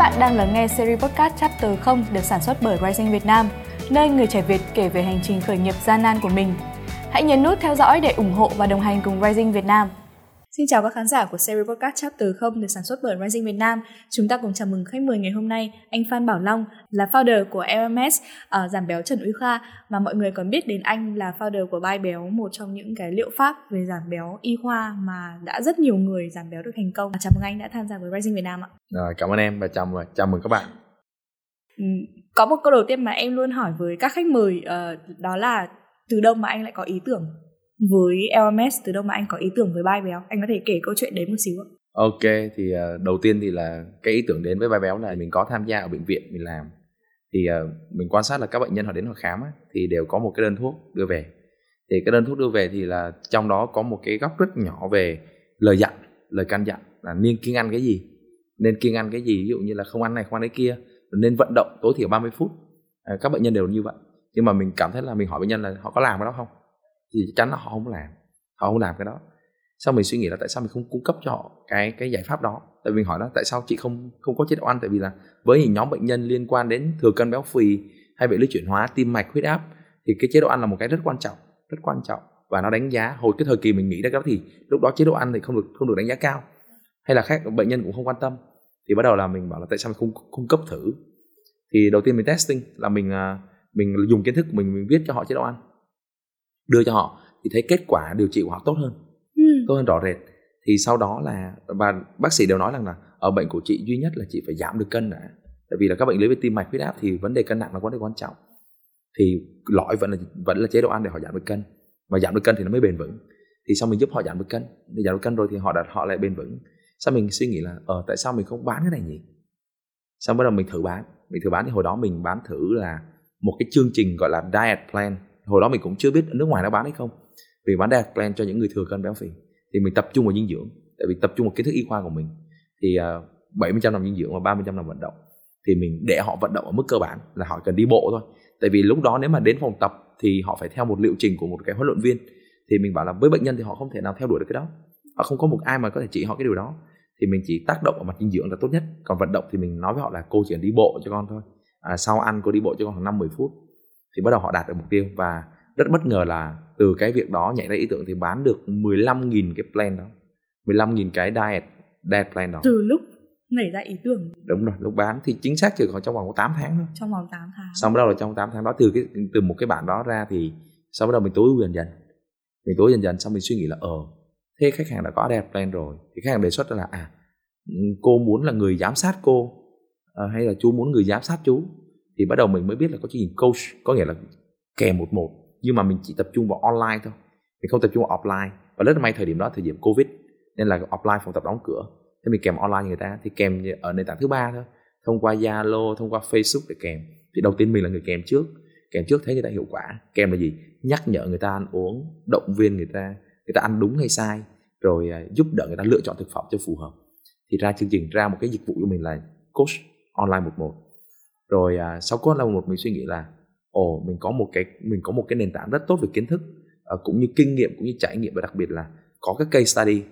bạn đang lắng nghe series podcast Chapter 0 được sản xuất bởi Rising Việt Nam, nơi người trẻ Việt kể về hành trình khởi nghiệp gian nan của mình. Hãy nhấn nút theo dõi để ủng hộ và đồng hành cùng Rising Việt Nam. Xin chào các khán giả của series podcast Chapter 0 được sản xuất bởi Rising Việt Nam. Chúng ta cùng chào mừng khách mời ngày hôm nay, anh Phan Bảo Long là founder của LMS ở giảm béo Trần Uy Kha mà mọi người còn biết đến anh là founder của Bai Béo, một trong những cái liệu pháp về giảm béo y khoa mà đã rất nhiều người giảm béo được thành công. Chào mừng anh đã tham gia với Rising Việt Nam ạ. Rồi, cảm ơn em và chào mừng chào mừng các bạn. Ừ, có một câu đầu tiên mà em luôn hỏi với các khách mời uh, đó là từ đâu mà anh lại có ý tưởng với LMS từ đâu mà anh có ý tưởng với bai béo? Anh có thể kể câu chuyện đấy một xíu ạ. Ok thì uh, đầu tiên thì là cái ý tưởng đến với bai béo là mình có tham gia ở bệnh viện mình làm. Thì uh, mình quan sát là các bệnh nhân họ đến họ khám á, thì đều có một cái đơn thuốc đưa về. Thì cái đơn thuốc đưa về thì là trong đó có một cái góc rất nhỏ về lời dặn lời căn dặn là nên kiêng ăn cái gì? Nên kiêng ăn cái gì? Ví dụ như là không ăn này không ăn cái kia. Nên vận động tối thiểu 30 phút. À, các bệnh nhân đều như vậy. Nhưng mà mình cảm thấy là mình hỏi bệnh nhân là họ có làm cái đó không? Thì chắc chắn là họ không làm. Họ không làm cái đó. Sau mình suy nghĩ là tại sao mình không cung cấp cho họ cái cái giải pháp đó? Tại vì mình hỏi đó, tại sao chị không không có chế độ ăn? Tại vì là với những nhóm bệnh nhân liên quan đến thừa cân béo phì hay bệnh lý chuyển hóa tim mạch huyết áp thì cái chế độ ăn là một cái rất quan trọng rất quan trọng. Và nó đánh giá hồi cái thời kỳ mình nghĩ ra cái đó thì lúc đó chế độ ăn thì không được không được đánh giá cao. Hay là khác bệnh nhân cũng không quan tâm. Thì bắt đầu là mình bảo là tại sao mình không cung cấp thử? Thì đầu tiên mình testing là mình à, mình dùng kiến thức của mình mình viết cho họ chế độ ăn đưa cho họ thì thấy kết quả điều trị của họ tốt hơn ừ. tốt hơn rõ rệt. Thì sau đó là và bác sĩ đều nói rằng là ở bệnh của chị duy nhất là chị phải giảm được cân đã. Tại vì là các bệnh lý về tim mạch huyết áp thì vấn đề cân nặng là vấn đề quan trọng. Thì lõi vẫn là vẫn là chế độ ăn để họ giảm được cân. Và giảm được cân thì nó mới bền vững. Thì sau mình giúp họ giảm được cân để giảm được cân rồi thì họ đặt họ lại bền vững. Sau mình suy nghĩ là ờ tại sao mình không bán cái này nhỉ? Sau bắt đầu mình thử bán. Mình thử bán thì hồi đó mình bán thử là một cái chương trình gọi là diet plan hồi đó mình cũng chưa biết nước ngoài nó bán hay không. Vì bán diet plan cho những người thừa cân béo phì. Thì mình tập trung vào dinh dưỡng. Tại vì tập trung vào kiến thức y khoa của mình. Thì à, bảy 70% nằm dinh dưỡng và 30% nằm vận động. Thì mình để họ vận động ở mức cơ bản là họ cần đi bộ thôi. Tại vì lúc đó nếu mà đến phòng tập thì họ phải theo một liệu trình của một cái huấn luyện viên. Thì mình bảo là với bệnh nhân thì họ không thể nào theo đuổi được cái đó. Họ không có một ai mà có thể chỉ họ cái điều đó. Thì mình chỉ tác động ở mặt dinh dưỡng là tốt nhất. Còn vận động thì mình nói với họ là cô chỉ cần đi bộ cho con thôi. À, sau ăn cô đi bộ cho con khoảng năm 10 phút thì bắt đầu họ đạt được mục tiêu. Và rất bất ngờ là từ cái việc đó nhảy ra ý tưởng thì bán được 15.000 cái plan đó 15.000 cái diet diet plan đó. Từ lúc nảy ra ý tưởng. Đúng rồi lúc bán thì chính xác chỉ còn trong vòng có 8 tháng thôi. Trong vòng 8 tháng. Xong bắt đầu là trong 8 tháng đó từ cái từ một cái bản đó ra thì sau bắt đầu mình tối ưu dần dần. Mình tối dần dần xong mình suy nghĩ là ờ thế khách hàng đã có diet plan rồi. Thì khách hàng đề xuất là à cô muốn là người giám sát cô à, hay là chú muốn người giám sát chú thì bắt đầu mình mới biết là có chương trình coach, có nghĩa là kèm một một, nhưng mà mình chỉ tập trung vào online thôi. Mình không tập trung vào offline. Và rất là may thời điểm đó thời điểm covid, nên là offline phòng tập đóng cửa. Thế mình kèm online người ta, thì kèm ở nền tảng thứ ba thôi. Thông qua zalo, thông qua facebook để kèm. Thì đầu tiên mình là người kèm trước. Kèm trước thấy người ta hiệu quả. Kèm là gì? Nhắc nhở người ta ăn uống, động viên người ta người ta ăn đúng hay sai, rồi à, giúp đỡ người ta lựa chọn thực phẩm cho phù hợp. Thì ra chương trình, ra một cái dịch vụ của mình là coach online một một rồi à, sau coach online một mình suy nghĩ là ồ mình có một cái mình có một cái nền tảng rất tốt về kiến thức à, cũng như kinh nghiệm cũng như trải nghiệm và đặc biệt là có cái case study.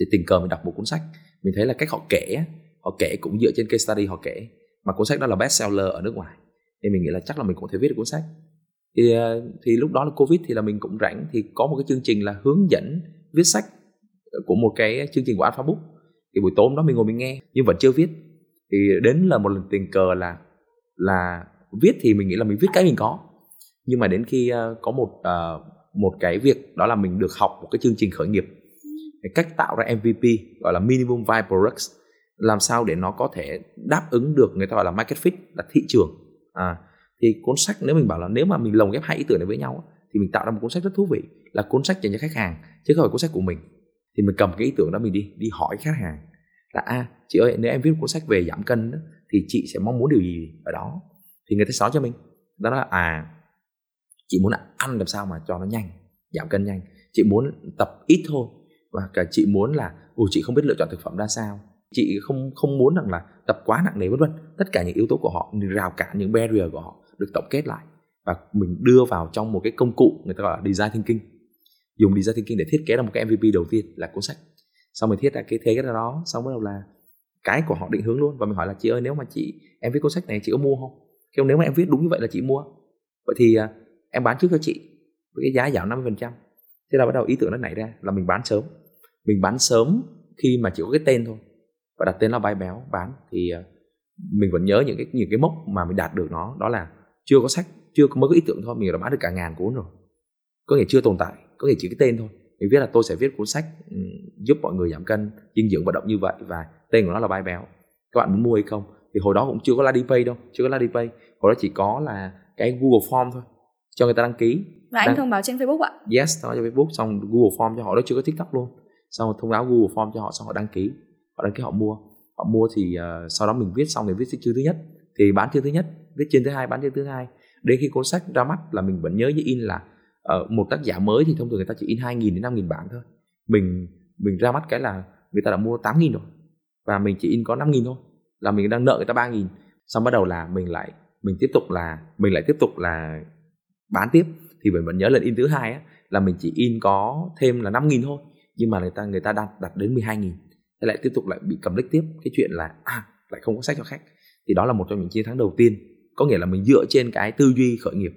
Thì tình cờ mình đọc một cuốn sách mình thấy là cách họ kể họ kể cũng dựa trên case study họ kể mà cuốn sách đó là best seller ở nước ngoài. Nên mình nghĩ là chắc là mình cũng thể viết được cuốn sách. Thì à, thì lúc đó là covid thì là mình cũng rảnh thì có một cái chương trình là hướng dẫn viết sách của một cái chương trình của Alpha Book. Thì buổi tối đó mình ngồi mình nghe nhưng vẫn chưa viết thì đến là một lần tình cờ là là viết thì mình nghĩ là mình viết cái mình có. Nhưng mà đến khi uh, có một uh, một cái việc đó là mình được học một cái chương trình khởi nghiệp. Cái cách tạo ra MVP gọi là minimum viable products làm sao để nó có thể đáp ứng được người ta gọi là market fit là thị trường. À, thì cuốn sách nếu mình bảo là nếu mà mình lồng ghép hai ý tưởng này với nhau thì mình tạo ra một cuốn sách rất thú vị là cuốn sách dành cho khách hàng chứ không phải cuốn sách của mình. Thì mình cầm cái ý tưởng đó mình đi đi hỏi khách hàng là a à, chị ơi nếu em viết cuốn sách về giảm cân đó, thì chị sẽ mong muốn điều gì ở đó? Thì người ta nói cho mình. Đó là à chị muốn ăn làm sao mà cho nó nhanh giảm cân nhanh. Chị muốn tập ít thôi và cả chị muốn là ồ chị không biết lựa chọn thực phẩm ra sao. Chị không không muốn rằng là tập quá nặng nề vân vân. Tất cả những yếu tố của họ rào cản những barrier của họ được tổng kết lại. Và mình đưa vào trong một cái công cụ người ta gọi là design thinking. Dùng design thinking để thiết kế ra một cái MVP đầu tiên là cuốn sách xong mình thiết ra cái thế cái đó xong bắt đầu là cái của họ định hướng luôn. Và mình hỏi là chị ơi nếu mà chị em viết cuốn sách này chị có mua không? Kêu nếu mà em viết đúng như vậy là chị mua. Vậy thì uh, em bán trước cho chị với cái giá giảm 50% thế là bắt đầu ý tưởng nó nảy ra là mình bán sớm. Mình bán sớm khi mà chỉ có cái tên thôi. Và đặt tên là bay béo bán. Thì uh, mình vẫn nhớ những cái những cái mốc mà mình đạt được nó đó là chưa có sách chưa có mới có ý tưởng thôi. Mình đã bán được cả ngàn cuốn rồi. Có nghĩa chưa tồn tại có nghĩa chỉ cái tên thôi. Mình viết là tôi sẽ viết cuốn sách giúp mọi người giảm cân dinh dưỡng vận động như vậy và tên của nó là bay béo các bạn muốn mua hay không thì hồi đó cũng chưa có Ladipay đâu chưa có Ladipay hồi đó chỉ có là cái Google Form thôi cho người ta đăng ký. Và anh Đăng... thông báo trên Facebook ạ. Yes thông báo trên Facebook xong Google Form cho họ. Đó chưa có TikTok luôn. Xong thông báo Google Form cho họ xong họ đăng ký. Họ đăng ký họ mua. Họ mua thì uh, sau đó mình viết xong thì viết chương thứ nhất. Thì bán chương thứ nhất viết chương thứ hai bán chương thứ hai. Đến khi cuốn sách ra mắt là mình vẫn nhớ như in là uh, một tác giả mới thì thông thường người ta chỉ in 2.000 đến 5.000 bản thôi. Mình mình ra mắt cái là người ta đã mua 8.000 rồi và mình chỉ in có 5.000 thôi, là mình đang nợ người ta 3.000 xong bắt đầu là mình lại, mình tiếp tục là, mình lại tiếp tục là bán tiếp. Thì mình vẫn nhớ lần in thứ hai á, là mình chỉ in có thêm là 5.000 thôi, nhưng mà người ta người ta đặt đặt đến 12.000 thế lại tiếp tục lại bị cầm lích tiếp. Cái chuyện là à lại không có sách cho khách. Thì đó là một trong những chiến thắng đầu tiên. Có nghĩa là mình dựa trên cái tư duy khởi nghiệp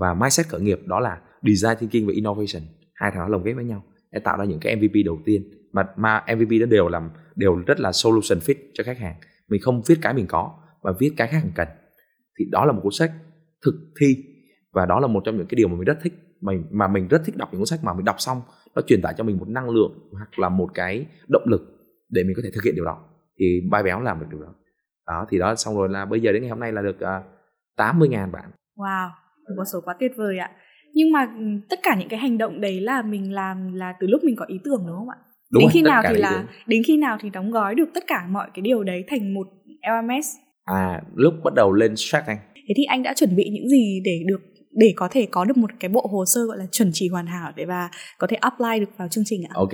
và mindset khởi nghiệp, đó là design thinking và innovation. Hai thằng nó lồng ghép với nhau để tạo ra những cái MVP đầu tiên. Mà mà MVP đó đều làm đều rất là solution fit cho khách hàng. Mình không viết cái mình có mà viết cái khách hàng cần. Thì đó là một cuốn sách thực thi và đó là một trong những cái điều mà mình rất thích. Mình mà mình rất thích đọc những cuốn sách mà mình đọc xong nó truyền tải cho mình một năng lượng hoặc là một cái động lực để mình có thể thực hiện điều đó. Thì bay béo làm được điều đó. Đó thì đó xong rồi là bây giờ đến ngày hôm nay là được à, uh, 80 ngàn bạn. Wow một con số quá tuyệt vời ạ nhưng mà ừ, tất cả những cái hành động đấy là mình làm là từ lúc mình có ý tưởng đúng không ạ đúng đến rồi, khi nào thì là tưởng. đến khi nào thì đóng gói được tất cả mọi cái điều đấy thành một LMS à lúc bắt đầu lên Shark Tank thế thì anh đã chuẩn bị những gì để được để có thể có được một cái bộ hồ sơ gọi là chuẩn chỉ hoàn hảo để và có thể apply được vào chương trình ạ? Ok,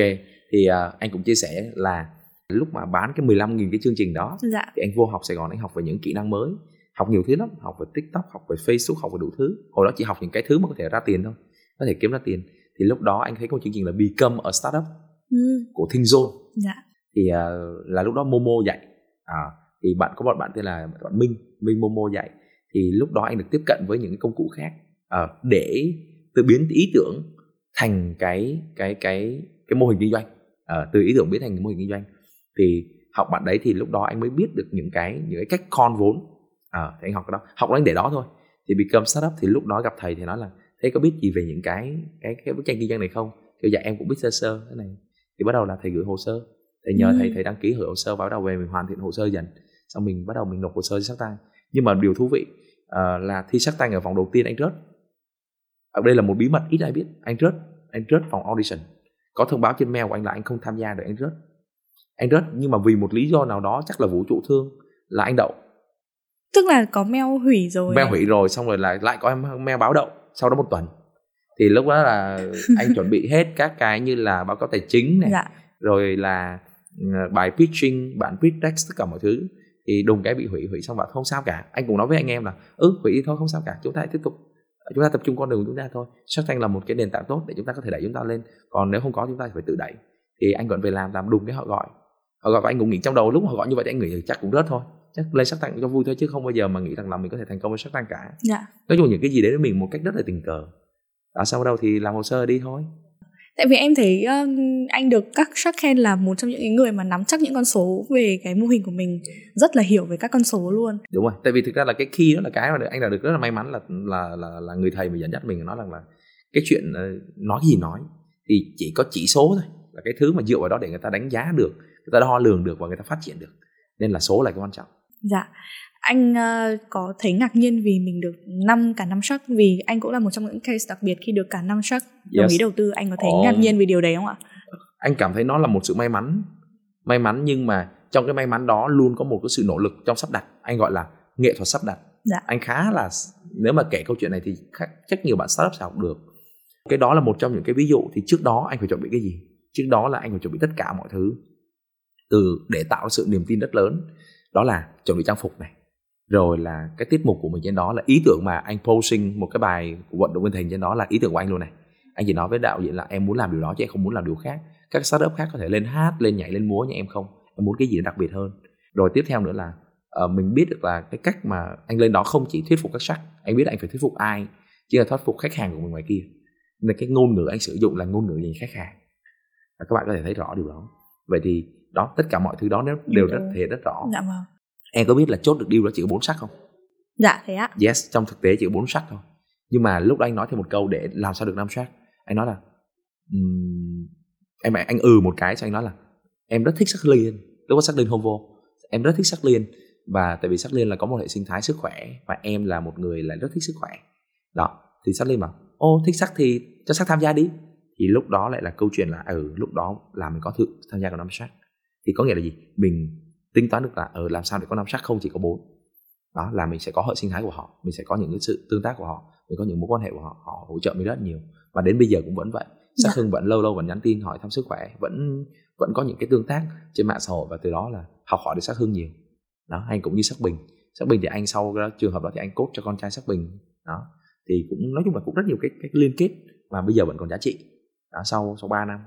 thì uh, anh cũng chia sẻ là lúc mà bán cái 15.000 cái chương trình đó dạ. thì anh vô học Sài Gòn anh học về những kỹ năng mới học nhiều thứ lắm học về tiktok học về facebook học về đủ thứ. Hồi đó chỉ học những cái thứ mà có thể ra tiền thôi có thể kiếm ra tiền. Thì lúc đó anh thấy có một chương trình là become a startup ừ. của ThinkZone dạ. thì uh, là lúc đó Momo dạy. À, thì bạn có một bạn tên là bạn Minh Minh Momo dạy. Thì lúc đó anh được tiếp cận với những công cụ khác uh, để từ biến ý tưởng thành cái cái cái cái mô hình kinh doanh. Uh, từ ý tưởng biến thành mô hình kinh doanh. Thì học bạn đấy thì lúc đó anh mới biết được những cái những cái cách con vốn à, thì anh học cái đó. Học anh để đó thôi. Thì become startup thì lúc đó gặp thầy thì nói là thế có biết gì về những cái cái cái bức tranh kinh doanh này không? Kiểu dạ em cũng biết sơ sơ thế này. Thì bắt đầu là thầy gửi hồ sơ. Thầy nhờ ừ. thầy thầy đăng ký gửi hồ sơ và bắt đầu về mình hoàn thiện hồ sơ dần. Xong mình bắt đầu mình nộp hồ sơ cho sắc tăng nhưng mà điều thú vị uh, là thi sắc tăng ở vòng đầu tiên anh rớt ở đây là một bí mật ít ai biết. Anh rớt anh rớt vòng audition. Có thông báo trên mail của anh là anh không tham gia được anh rớt anh rớt nhưng mà vì một lý do nào đó chắc là vũ trụ thương là anh đậu tức là có mail hủy rồi mail hủy rồi xong rồi lại lại có em mail báo đậu sau đó một tuần. Thì lúc đó là anh chuẩn bị hết các cái như là báo cáo tài chính này dạ. rồi là ừ, bài pitching bản pitch deck tất cả mọi thứ. Thì đùng cái bị hủy hủy xong bảo không sao cả. Anh cũng nói với anh em là ừ hủy đi thôi không sao cả chúng ta tiếp tục chúng ta tập trung con đường của chúng ta thôi. Shark Tank là một cái nền tảng tốt để chúng ta có thể đẩy chúng ta lên. Còn nếu không có chúng ta phải tự đẩy. Thì anh vẫn về làm làm đùng cái họ gọi. Họ gọi anh cũng nghĩ trong đầu lúc họ gọi như vậy thì anh nghĩ chắc cũng rớt thôi chắc lên sắc tăng cho vui thôi chứ không bao giờ mà nghĩ rằng là mình có thể thành công với sắc tăng cả. Dạ. nói chung những cái gì đấy mình một cách rất là tình cờ. Đó sau đâu thì làm hồ sơ đi thôi. Tại vì em thấy uh, anh được các Shark Tank là một trong những người mà nắm chắc những con số về cái mô hình của mình rất là hiểu về các con số luôn. Đúng rồi tại vì thực ra là cái key đó là cái mà anh đã được rất là may mắn là là là, là người thầy mà dẫn dắt mình nói rằng là cái chuyện uh, nói gì nói thì chỉ có chỉ số thôi là cái thứ mà dựa vào đó để người ta đánh giá được người ta đo lường được và người ta phát triển được. Nên là số là cái quan trọng dạ. Anh uh, có thấy ngạc nhiên vì mình được năm cả năm sắc vì anh cũng là một trong những case đặc biệt khi được cả năm sắc đồng yes. ý đầu tư. Anh có thấy oh. ngạc nhiên vì điều đấy không ạ? Anh cảm thấy nó là một sự may mắn. May mắn nhưng mà trong cái may mắn đó luôn có một cái sự nỗ lực trong sắp đặt. Anh gọi là nghệ thuật sắp đặt. Dạ. anh khá là nếu mà kể câu chuyện này thì chắc nhiều bạn startup sẽ học được. Cái đó là một trong những cái ví dụ thì trước đó anh phải chuẩn bị cái gì? Trước đó là anh phải chuẩn bị tất cả mọi thứ. Từ để tạo sự niềm tin rất lớn đó là chuẩn bị trang phục này. Rồi là cái tiết mục của mình trên đó là ý tưởng mà anh posting một cái bài của vận động viên hình trên đó là ý tưởng của anh luôn này. Anh chỉ nói với đạo diễn là em muốn làm điều đó chứ em không muốn làm điều khác. Các startup khác có thể lên hát lên nhảy lên múa nhưng em không. Em muốn cái gì đặc biệt hơn. Rồi tiếp theo nữa là uh, mình biết được là cái cách mà anh lên đó không chỉ thuyết phục các sắc anh biết anh phải thuyết phục ai chứ là thuyết phục khách hàng của mình ngoài kia. Nên cái ngôn ngữ anh sử dụng là ngôn ngữ gì khách hàng. Và các bạn có thể thấy rõ điều đó. Vậy thì đó tất cả mọi thứ đó đều rất thể rất rõ. Dạ vâng. Em có biết là chốt được deal đó chỉ có bốn sắc không? Dạ thế ạ. Yes trong thực tế chỉ có bốn sắc thôi. Nhưng mà lúc đó anh nói thêm một câu để làm sao được năm sắc. Anh nói là um, em anh ừ một cái cho anh nói là em rất thích sắc liên. Lúc đó sắc liên không vô. Em rất thích sắc liên và tại vì sắc liên là có một hệ sinh thái sức khỏe và em là một người lại rất thích sức khỏe. Đó thì sắc liên bảo ô thích sắc thì cho sắc tham gia đi. Thì lúc đó lại là câu chuyện là ừ lúc đó là mình có thử tham gia vào năm sắc thì có nghĩa là gì? Mình tính toán được là ở ừ, làm sao để có năm sắc không chỉ có bốn. Đó là mình sẽ có hệ sinh thái của họ mình sẽ có những cái sự tương tác của họ mình có những mối quan hệ của họ họ hỗ trợ mình rất nhiều. Và đến bây giờ cũng vẫn vậy. Sắc dạ. hưng vẫn lâu lâu vẫn nhắn tin hỏi thăm sức khỏe vẫn vẫn có những cái tương tác trên mạng xã hội và từ đó là học hỏi được sắc hưng nhiều. Đó anh cũng như sắc bình. Sắc bình thì anh sau cái trường hợp đó thì anh cốt cho con trai sắc bình. Đó thì cũng nói chung là cũng rất nhiều cái cái liên kết mà bây giờ vẫn còn giá trị. Đó, sau sau 3 năm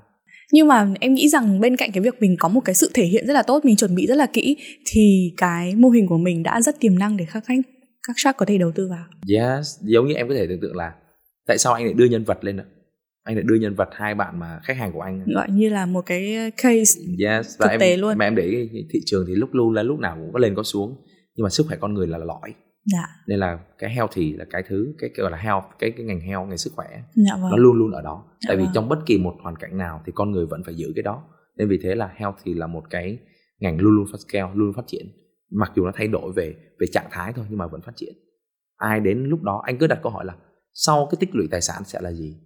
nhưng mà em nghĩ rằng bên cạnh cái việc mình có một cái sự thể hiện rất là tốt mình chuẩn bị rất là kỹ thì cái mô hình của mình đã rất tiềm năng để các khách các shark có thể đầu tư vào. Yes giống như em có thể tưởng tượng là tại sao anh lại đưa nhân vật lên ạ? Anh lại đưa nhân vật hai bạn mà khách hàng của anh gọi như là một cái case yes và thực em, tế luôn. mà em để thị trường thì lúc luôn là lúc nào cũng có lên có xuống nhưng mà sức khỏe con người là lõi dạ. nên là cái healthy là cái thứ cái gọi là health cái cái ngành health ngành sức khỏe dạ vâng. nó luôn luôn ở đó. Dạ tại vì vâng. trong bất kỳ một hoàn cảnh nào thì con người vẫn phải giữ cái đó. Nên vì thế là health thì là một cái ngành luôn luôn phát scale luôn luôn phát triển. Mặc dù nó thay đổi về về trạng thái thôi nhưng mà vẫn phát triển. Ai đến lúc đó anh cứ đặt câu hỏi là sau cái tích lũy tài sản sẽ là gì?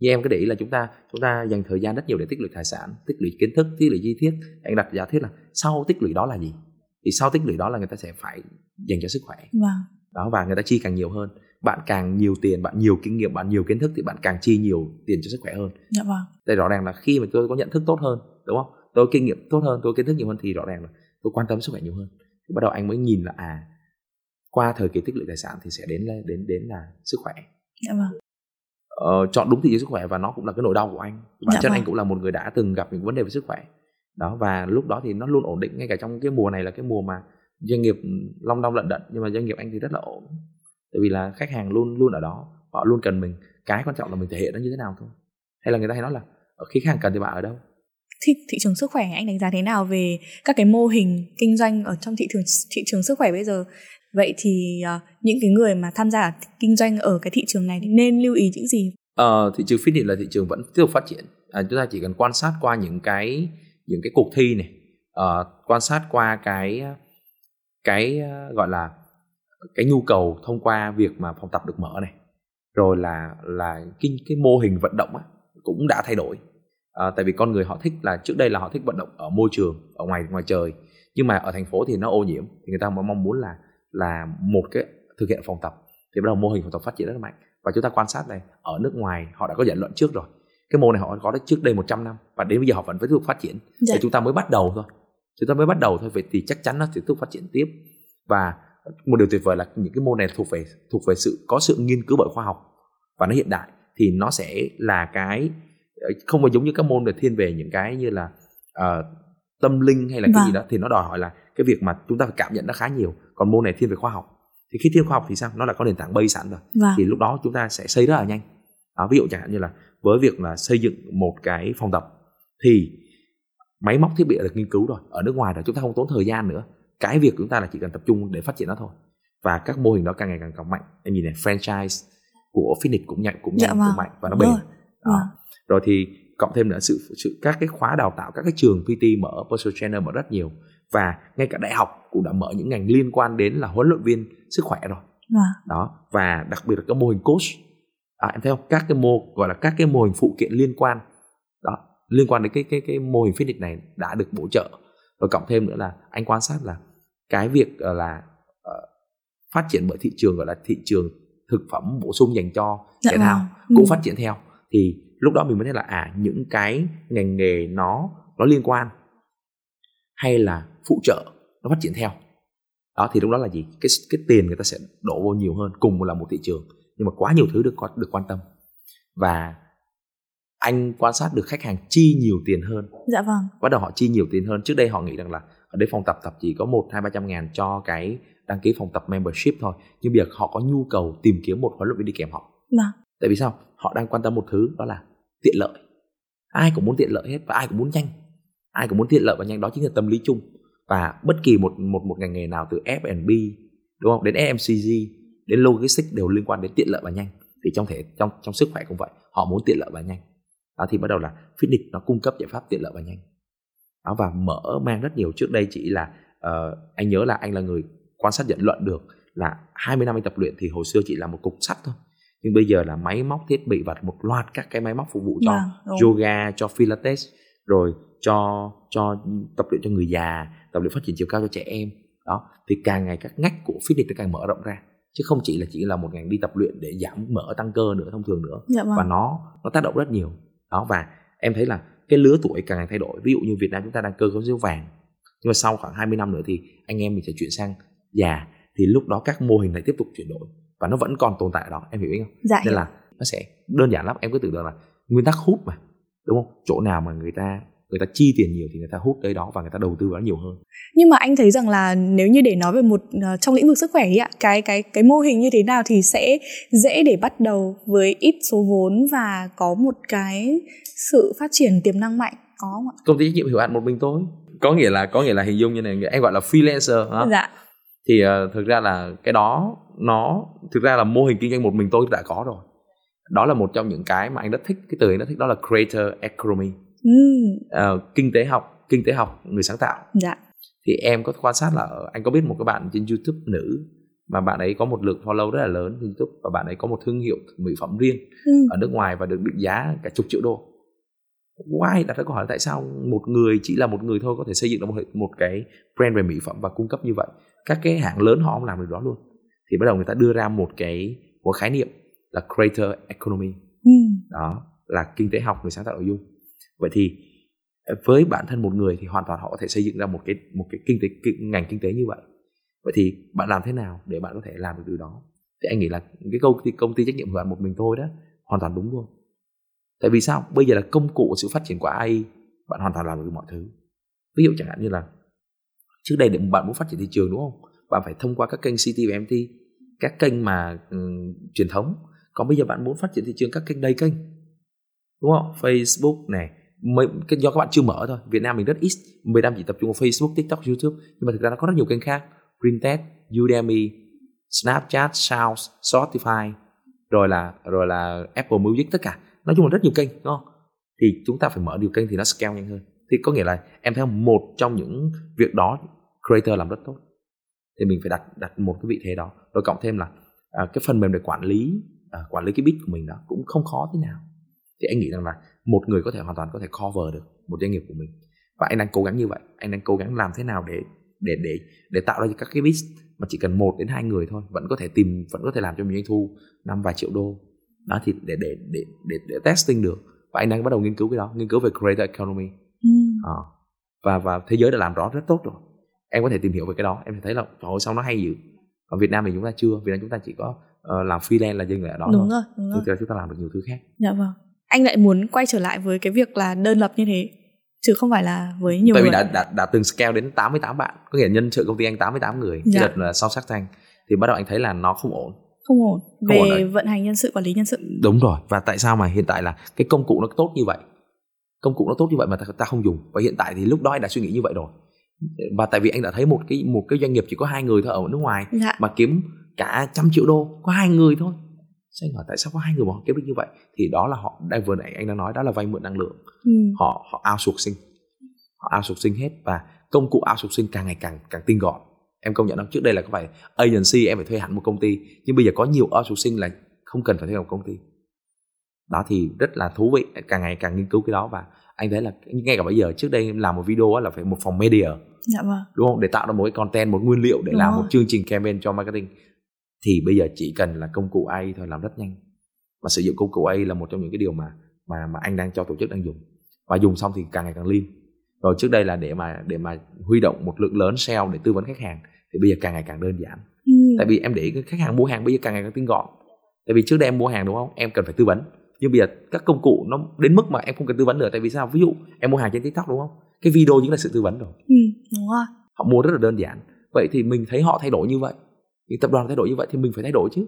Như em có để ý là chúng ta chúng ta dành thời gian rất nhiều để tích lũy tài sản tích lũy kiến thức tích lũy chi tiết. Anh đặt giả thiết là sau tích lũy đó là gì? Thì sau tích lũy đó là người ta sẽ phải dành cho sức khỏe. Vâng. đó và người ta chi càng nhiều hơn. Bạn càng nhiều tiền bạn nhiều kinh nghiệm bạn nhiều kiến thức thì bạn càng chi nhiều tiền cho sức khỏe hơn. Dạ vâng. Đây rõ ràng là khi mà tôi có nhận thức tốt hơn đúng không? Tôi kinh nghiệm tốt hơn tôi kiến thức nhiều hơn thì rõ ràng là tôi quan tâm sức khỏe nhiều hơn. Thì bắt đầu anh mới nhìn là à qua thời kỳ tích lũy tài sản thì sẽ đến đến đến là sức khỏe. Dạ vâng. Ờ, chọn đúng thị trường sức khỏe và nó cũng là cái nỗi đau của anh. Bản dạ chân vâng. anh cũng là một người đã từng gặp những vấn đề về sức khỏe. Đó và lúc đó thì nó luôn ổn định ngay cả trong cái mùa này là cái mùa mà doanh nghiệp long đong lận đận nhưng mà doanh nghiệp anh thì rất là ổn. Tại vì là khách hàng luôn luôn ở đó họ luôn cần mình. Cái quan trọng là mình thể hiện nó như thế nào thôi. Hay là người ta hay nói là ở khi khách hàng cần thì bạn ở đâu? Thị, thị trường sức khỏe anh đánh giá thế nào về các cái mô hình kinh doanh ở trong thị trường thị trường sức khỏe bây giờ? Vậy thì uh, những cái người mà tham gia kinh doanh ở cái thị trường này thì nên lưu ý những gì? Ờ, thị trường fitness là thị trường vẫn tiếp tục phát triển. À, chúng ta chỉ cần quan sát qua những cái những cái cuộc thi này. Uh, quan sát qua cái cái uh, gọi là cái nhu cầu thông qua việc mà phòng tập được mở này rồi là là cái cái mô hình vận động á, cũng đã thay đổi. À, tại vì con người họ thích là trước đây là họ thích vận động ở môi trường ở ngoài ngoài trời nhưng mà ở thành phố thì nó ô nhiễm thì người ta mong muốn là là một cái thực hiện phòng tập. Thì bắt đầu mô hình phòng tập phát triển rất là mạnh. Và chúng ta quan sát này ở nước ngoài họ đã có dẫn luận trước rồi. Cái môn này họ có trước đây 100 năm và đến bây giờ họ vẫn tiếp tục phát triển. Dạ. thì chúng ta mới bắt đầu thôi chúng ta mới bắt đầu thôi vậy thì chắc chắn nó sẽ tiếp tục phát triển tiếp và một điều tuyệt vời là những cái môn này thuộc về thuộc về sự có sự nghiên cứu bởi khoa học và nó hiện đại thì nó sẽ là cái ờ, không phải giống như các môn về thiên về những cái như là uh, tâm linh hay là vâng. cái gì vâng. đó thì nó đòi hỏi là cái việc mà chúng ta phải cảm nhận nó khá nhiều còn môn này thiên về khoa học thì khi thiên khoa học thì sao nó là có nền tảng base sẵn rồi vâng. thì lúc đó chúng ta sẽ xây rất là nhanh đó, ví dụ chẳng hạn như là với việc là xây dựng một cái phòng tập thì máy móc thiết bị được nghiên cứu rồi. Ở nước ngoài rồi chúng ta không tốn thời gian nữa. Cái việc chúng ta là chỉ cần tập trung để phát triển nó thôi. Và các mô hình đó càng ngày càng càng mạnh. Em nhìn này franchise của Phoenix cũng nhanh cũng nhanh dạ, cũng mạnh và nó bền. rồi. Đó. Vâng. rồi thì cộng thêm nữa sự, sự các cái khóa đào tạo các cái trường PT mở personal trainer mở rất nhiều. Và ngay cả đại học cũng đã mở những ngành liên quan đến là huấn luyện viên sức khỏe rồi. À. đó. Và đặc biệt là các mô hình coach. À, em thấy không? Các cái mô gọi là các cái mô hình phụ kiện liên quan liên quan đến cái cái cái mô hình fitness này đã được bổ trợ. Và cộng thêm nữa là anh quan sát là cái việc ờ, là uh, phát triển bởi thị trường gọi là thị trường thực phẩm bổ sung dành cho dạ thể thao vâng. cũng ừ. phát triển theo. Thì lúc đó mình mới thấy là à những cái ngành nghề nó nó liên quan hay là phụ trợ nó phát triển theo. Đó thì lúc đó là gì? Cái cái tiền người ta sẽ đổ vô nhiều hơn cùng là một thị trường. Nhưng mà quá nhiều thứ được được quan tâm. Và anh quan sát được khách hàng chi nhiều tiền hơn. Dạ vâng. Bắt đầu họ chi nhiều tiền hơn. Trước đây họ nghĩ rằng là ở đây phòng tập tập chỉ có một hai ba trăm ngàn cho cái đăng ký phòng tập membership thôi. Nhưng bây giờ họ có nhu cầu tìm kiếm một huấn luyện viên đi kèm họ. Vâng. tại vì sao? Họ đang quan tâm một thứ đó là tiện lợi. Ai cũng muốn tiện lợi hết và ai cũng muốn nhanh. Ai cũng muốn tiện lợi và nhanh đó chính là tâm lý chung. Và bất kỳ một một một ngành nghề nào từ F&B đúng không? Đến FMCG đến logistics đều liên quan đến tiện lợi và nhanh. Thì trong thể trong trong sức khỏe cũng vậy họ muốn tiện lợi và nhanh đó thì bắt đầu là fitness nó cung cấp giải pháp tiện lợi và nhanh. Đó và mở mang rất nhiều. Trước đây chỉ là uh, anh nhớ là anh là người quan sát nhận luận được là 20 năm anh tập luyện thì hồi xưa chỉ là một cục sắt thôi. Nhưng bây giờ là máy móc thiết bị và một loạt các cái máy móc phục vụ cho vâng, yoga cho pilates rồi cho cho tập luyện cho người già tập luyện phát triển chiều cao cho trẻ em. Đó thì càng ngày các ngách của fitness nó càng mở rộng ra. Chứ không chỉ là chỉ là một ngành đi tập luyện để giảm mỡ tăng cơ nữa thông thường nữa. Dạ vâng. và nó nó tác động rất nhiều đó và em thấy là cái lứa tuổi càng ngày thay đổi. Ví dụ như Việt Nam chúng ta đang cơ cấu dấu vàng nhưng mà sau khoảng 20 năm nữa thì anh em mình sẽ chuyển sang già thì lúc đó các mô hình lại tiếp tục chuyển đổi và nó vẫn còn tồn tại ở đó. Em hiểu ý không? Dạ, nên hiểu. là nó sẽ đơn giản lắm. Em cứ tưởng tượng là nguyên tắc hút mà đúng không? Chỗ nào mà người ta người ta chi tiền nhiều thì người ta hút tới đó và người ta đầu tư vào nhiều hơn. Nhưng mà anh thấy rằng là nếu như để nói về một uh, trong lĩnh vực sức khỏe ấy ạ cái cái cái mô hình như thế nào thì sẽ dễ để bắt đầu với ít số vốn và có một cái sự phát triển tiềm năng mạnh có không ạ? Công ty trách nhiệm hữu hạn một mình tôi. Có nghĩa là có nghĩa là hình dung như này em gọi là freelancer hả? dạ. Thì uh, thực ra là cái đó nó thực ra là mô hình kinh doanh một mình tôi đã có rồi. Đó là một trong những cái mà anh rất thích cái từ anh rất thích đó là creator economy uh, kinh tế học kinh tế học người sáng tạo. Dạ. thì em có quan sát là anh có biết một cái bạn trên youtube nữ mà bạn ấy có một lượng follow rất là lớn trên youtube và bạn ấy có một thương hiệu mỹ phẩm riêng ừ. ở nước ngoài và được định giá cả chục triệu đô. Why? Đặt ra câu hỏi là tại sao một người chỉ là một người thôi có thể xây dựng được một, một cái brand về mỹ phẩm và cung cấp như vậy? Các cái hãng lớn họ không làm được đó luôn. Thì bắt đầu người ta đưa ra một cái một khái niệm là creator economy. Ừ. đó là kinh tế học người sáng tạo nội dung vậy thì ờ, với bản thân một người thì hoàn toàn họ có thể xây dựng ra một cái một cái kinh tế cái ngành kinh tế như vậy. Vậy thì bạn làm thế nào để bạn có thể làm được điều đó? Thì anh nghĩ là cái câu thì công ty trách nhiệm hữu hạn một mình thôi đó hoàn toàn đúng luôn. Tại vì sao? Bây giờ là công cụ sự phát triển của AI bạn hoàn toàn làm được mọi thứ. Ví dụ chẳng hạn như là trước đây để bạn muốn phát triển thị trường đúng không? Bạn phải thông qua các kênh CT và MT các kênh mà um, truyền thống. Còn bây giờ bạn muốn phát triển thị trường các kênh đầy kênh đúng không? Facebook này mới do các bạn chưa mở thôi. Việt Nam mình rất ít Việt Nam chỉ tập trung vào Facebook TikTok YouTube. Nhưng mà thực ra nó có rất nhiều kênh khác. Printed Udemy Snapchat Sounds Spotify rồi là rồi là Apple Music tất cả. Nói chung là rất nhiều kênh đúng không? Thì chúng ta phải mở nhiều kênh thì nó scale nhanh hơn. Thì có nghĩa là em thấy một trong những việc đó creator làm rất tốt. Thì mình phải đặt đặt một cái vị thế đó. Rồi cộng thêm là à, cái phần mềm để quản lý à, quản lý cái bit của mình đó cũng không khó thế nào thì anh nghĩ rằng là một người có thể hoàn toàn có thể cover được một doanh nghiệp của mình. Và anh đang cố gắng như vậy. Anh đang cố gắng làm thế nào để để để để tạo ra các cái bit mà chỉ cần một đến hai người thôi vẫn có thể tìm vẫn có thể làm cho mình doanh thu năm vài triệu đô. Đó thì để để để để, để testing được. Và anh đang bắt đầu nghiên cứu cái đó nghiên cứu về creator economy. Ừ. à, và và thế giới đã làm rõ rất tốt rồi. Em có thể tìm hiểu về cái đó. Em thấy là ơi sao nó hay dữ. Ở Việt Nam thì chúng ta chưa. Việt Nam chúng ta chỉ có uh, làm freelance là dừng lại ở đó đúng thôi. rồi, đúng rồi. chúng ta làm được nhiều thứ khác. Dạ vâng anh lại muốn quay trở lại với cái việc là đơn lập như thế chứ không phải là với nhiều tại người. vì đã, đã, đã từng scale đến 88 bạn có nghĩa nhân sự công ty anh 88 người dạ. cái đợt là sau sắc thanh thì bắt đầu anh thấy là nó không ổn. Không ổn. Về không ổn vận hành nhân sự quản lý nhân sự. Đúng rồi và tại sao mà hiện tại là cái công cụ nó tốt như vậy? Công cụ nó tốt như vậy mà ta, ta không dùng. Và hiện tại thì lúc đó anh đã suy nghĩ như vậy rồi. Và tại vì anh đã thấy một cái một cái doanh nghiệp chỉ có hai người thôi ở nước ngoài dạ. mà kiếm cả trăm triệu đô có hai người thôi anh hỏi tại sao có hai người mà họ kiếm được như vậy? Thì đó là họ đang vừa nãy anh đang nói đó là vay mượn năng lượng. Ừ. họ họ outsourcing. Họ outsourcing hết và công cụ outsourcing càng ngày càng càng tinh gọn. Em công nhận không? Trước đây là có phải agency em phải thuê hẳn một công ty. Nhưng bây giờ có nhiều outsourcing là không cần phải thuê một công ty. Đó thì rất là thú vị càng ngày càng nghiên cứu cái đó và anh thấy là ngay cả bây giờ trước đây làm một video là phải một phòng media. Dạ vâng. đúng không? Để tạo ra một cái content một nguyên liệu để đúng làm rồi. một chương trình campaign cho marketing thì bây giờ chỉ cần là công cụ AI thôi làm rất nhanh. Và sử dụng công cụ AI là một trong những cái điều mà mà mà anh đang cho tổ chức đang dùng. Và dùng xong thì càng ngày càng lean. Rồi trước đây là để mà để mà huy động một lượng lớn sale để tư vấn khách hàng thì bây giờ càng ngày càng đơn giản. Ừ. tại vì em để khách hàng mua hàng bây giờ càng ngày càng tinh gọn. Tại vì trước đây em mua hàng đúng không? Em cần phải tư vấn. Nhưng bây giờ các công cụ nó đến mức mà em không cần tư vấn nữa. Tại vì sao? Ví dụ em mua hàng trên tiktok đúng không? Cái video chính là sự tư vấn rồi. Ừ, đúng rồi. Họ mua rất là đơn giản. Vậy thì mình thấy họ thay đổi như vậy thì tập đoàn thay đổi như vậy thì mình phải thay đổi chứ.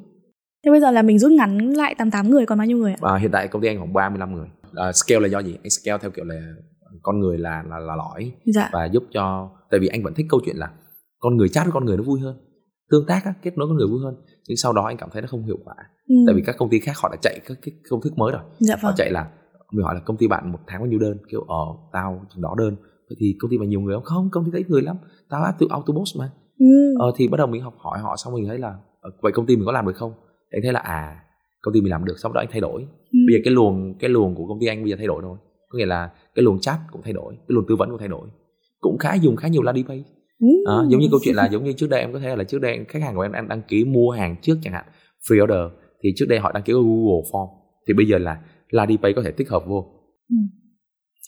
Thế bây giờ là mình rút ngắn lại 88 người còn bao nhiêu người ạ? và hiện tại công ty anh khoảng 35 người. À, scale là do gì? Anh scale theo kiểu là con người là là là lõi. Dạ. và giúp cho tại vì anh vẫn thích câu chuyện là con người chat với con người nó vui hơn. Tương tác á, kết nối con người vui hơn. Nhưng sau đó anh cảm thấy nó không hiệu quả. Ừ. tại vì các công ty khác họ đã chạy các cái công thức mới rồi. Dạ họ vâng. chạy là mình hỏi là công ty bạn một tháng bao nhiêu đơn? Kêu ờ tao chừng đó đơn. Vậy thì công ty bạn nhiều người không? Không công ty đấy người lắm. Tao áp từ autobox mà ừ. ờ thì bắt đầu mình học hỏi họ xong mình thấy là ờ, vậy công ty mình có làm được không thì anh thấy là à công ty mình làm được xong đó anh thay đổi Ừ. bây giờ cái luồng cái luồng của công ty anh bây giờ thay đổi rồi có nghĩa là cái luồng chat cũng thay đổi cái luồng tư vấn cũng thay đổi cũng khá dùng khá nhiều Ladipay Ừ. à, giống như câu chuyện là giống như trước đây em có thể là trước đây khách hàng của em đang đăng ký mua hàng trước chẳng hạn free order thì trước đây họ đăng ký ở Google Form thì bây giờ là Ladipay có thể tích hợp vô Ừ.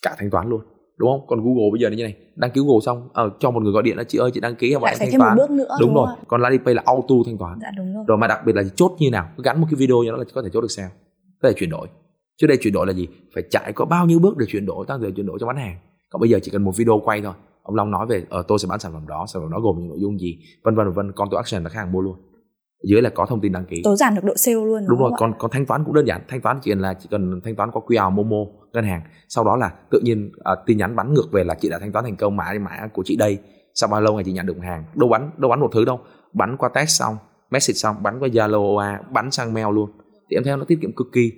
cả thanh toán luôn đúng không? Còn Google bây giờ như này. Đăng ký Google xong ờ, cho một người gọi điện là chị ơi chị đăng ký không lại em phải thêm một toán. bước nữa đúng, rồi. không ạ? còn Ladipay là auto thanh toán. Dạ đúng rồi. Rồi mà đặc biệt là chốt như nào? Gắn một cái video cho nó là có thể chốt được sale. Có thể chuyển đổi. Trước đây chuyển đổi là gì? Phải chạy có bao nhiêu bước để chuyển đổi tăng giờ chuyển đổi cho bán hàng. Còn bây giờ chỉ cần một video quay thôi. Ông long nói về ờ tôi sẽ bán sản phẩm đó sản phẩm đó gồm những nội dung gì? Vân vân vân vân. Call to action là khách hàng mua luôn dưới là có thông tin đăng ký. Tối giản được độ sale luôn đúng rồi không ạ? còn còn thanh toán cũng đơn giản. Thanh toán chỉ cần là chỉ cần thanh toán qua QR Momo ngân hàng. Sau đó là tự nhiên à, tin nhắn bắn ngược về là chị đã thanh toán thành công mã mã của chị đây. Sau bao lâu ngày chị nhận được hàng? Đâu bắn đâu bắn một thứ đâu. Bắn qua text xong message xong bắn qua Zalo OA bắn sang mail luôn. Thì em thấy nó tiết kiệm cực kỳ.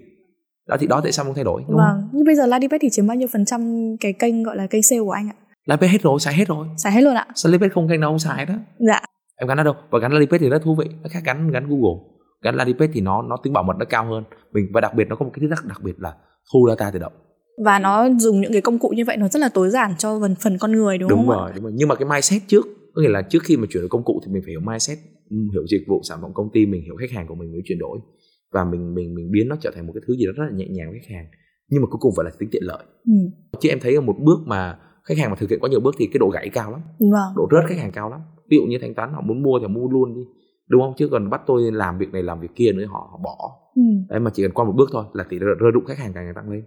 Đó thì đó tại sao không thay đổi đúng không? vâng nhưng bây giờ Ladipet thì chiếm bao nhiêu phần trăm cái kênh gọi là kênh sale của anh ạ? Alipay hết rồi xài hết rồi. Xài hết luôn ạ. Sao Alipay không kênh nào không xài đó? Dạ em gắn ở đâu? Và gắn Alipay thì rất thú vị. Nó khác gắn gắn Google. Gắn Alipay thì nó nó tính bảo mật nó cao hơn. Mình và đặc biệt nó có một cái thứ rất đặc biệt là thu data tự động. Và nó dùng những cái công cụ như vậy nó rất là tối giản cho phần phần con người đúng, đúng không ạ? rồi đúng rồi. Nhưng mà cái mindset trước có nghĩa là trước khi mà chuyển đổi công cụ thì mình phải hiểu mindset hiểu dịch vụ sản phẩm công ty mình hiểu khách hàng của mình mới chuyển đổi. Và mình mình mình biến nó trở thành một cái thứ gì đó rất là nhẹ nhàng với khách hàng. Nhưng mà cuối cùng phải là tính tiện lợi. Ừ. chứ em thấy một bước mà khách hàng mà thực hiện quá nhiều bước thì cái độ gãy cao lắm. Vâng. Độ rớt khách hàng cao lắm ví dụ như thanh toán họ muốn mua thì mua luôn đi đúng không? Chứ còn bắt tôi làm việc này làm việc kia nữa họ, họ bỏ. Ừ. đấy mà chỉ cần qua một bước thôi là tỷ lệ rơi rụng khách hàng càng ngày tăng lên.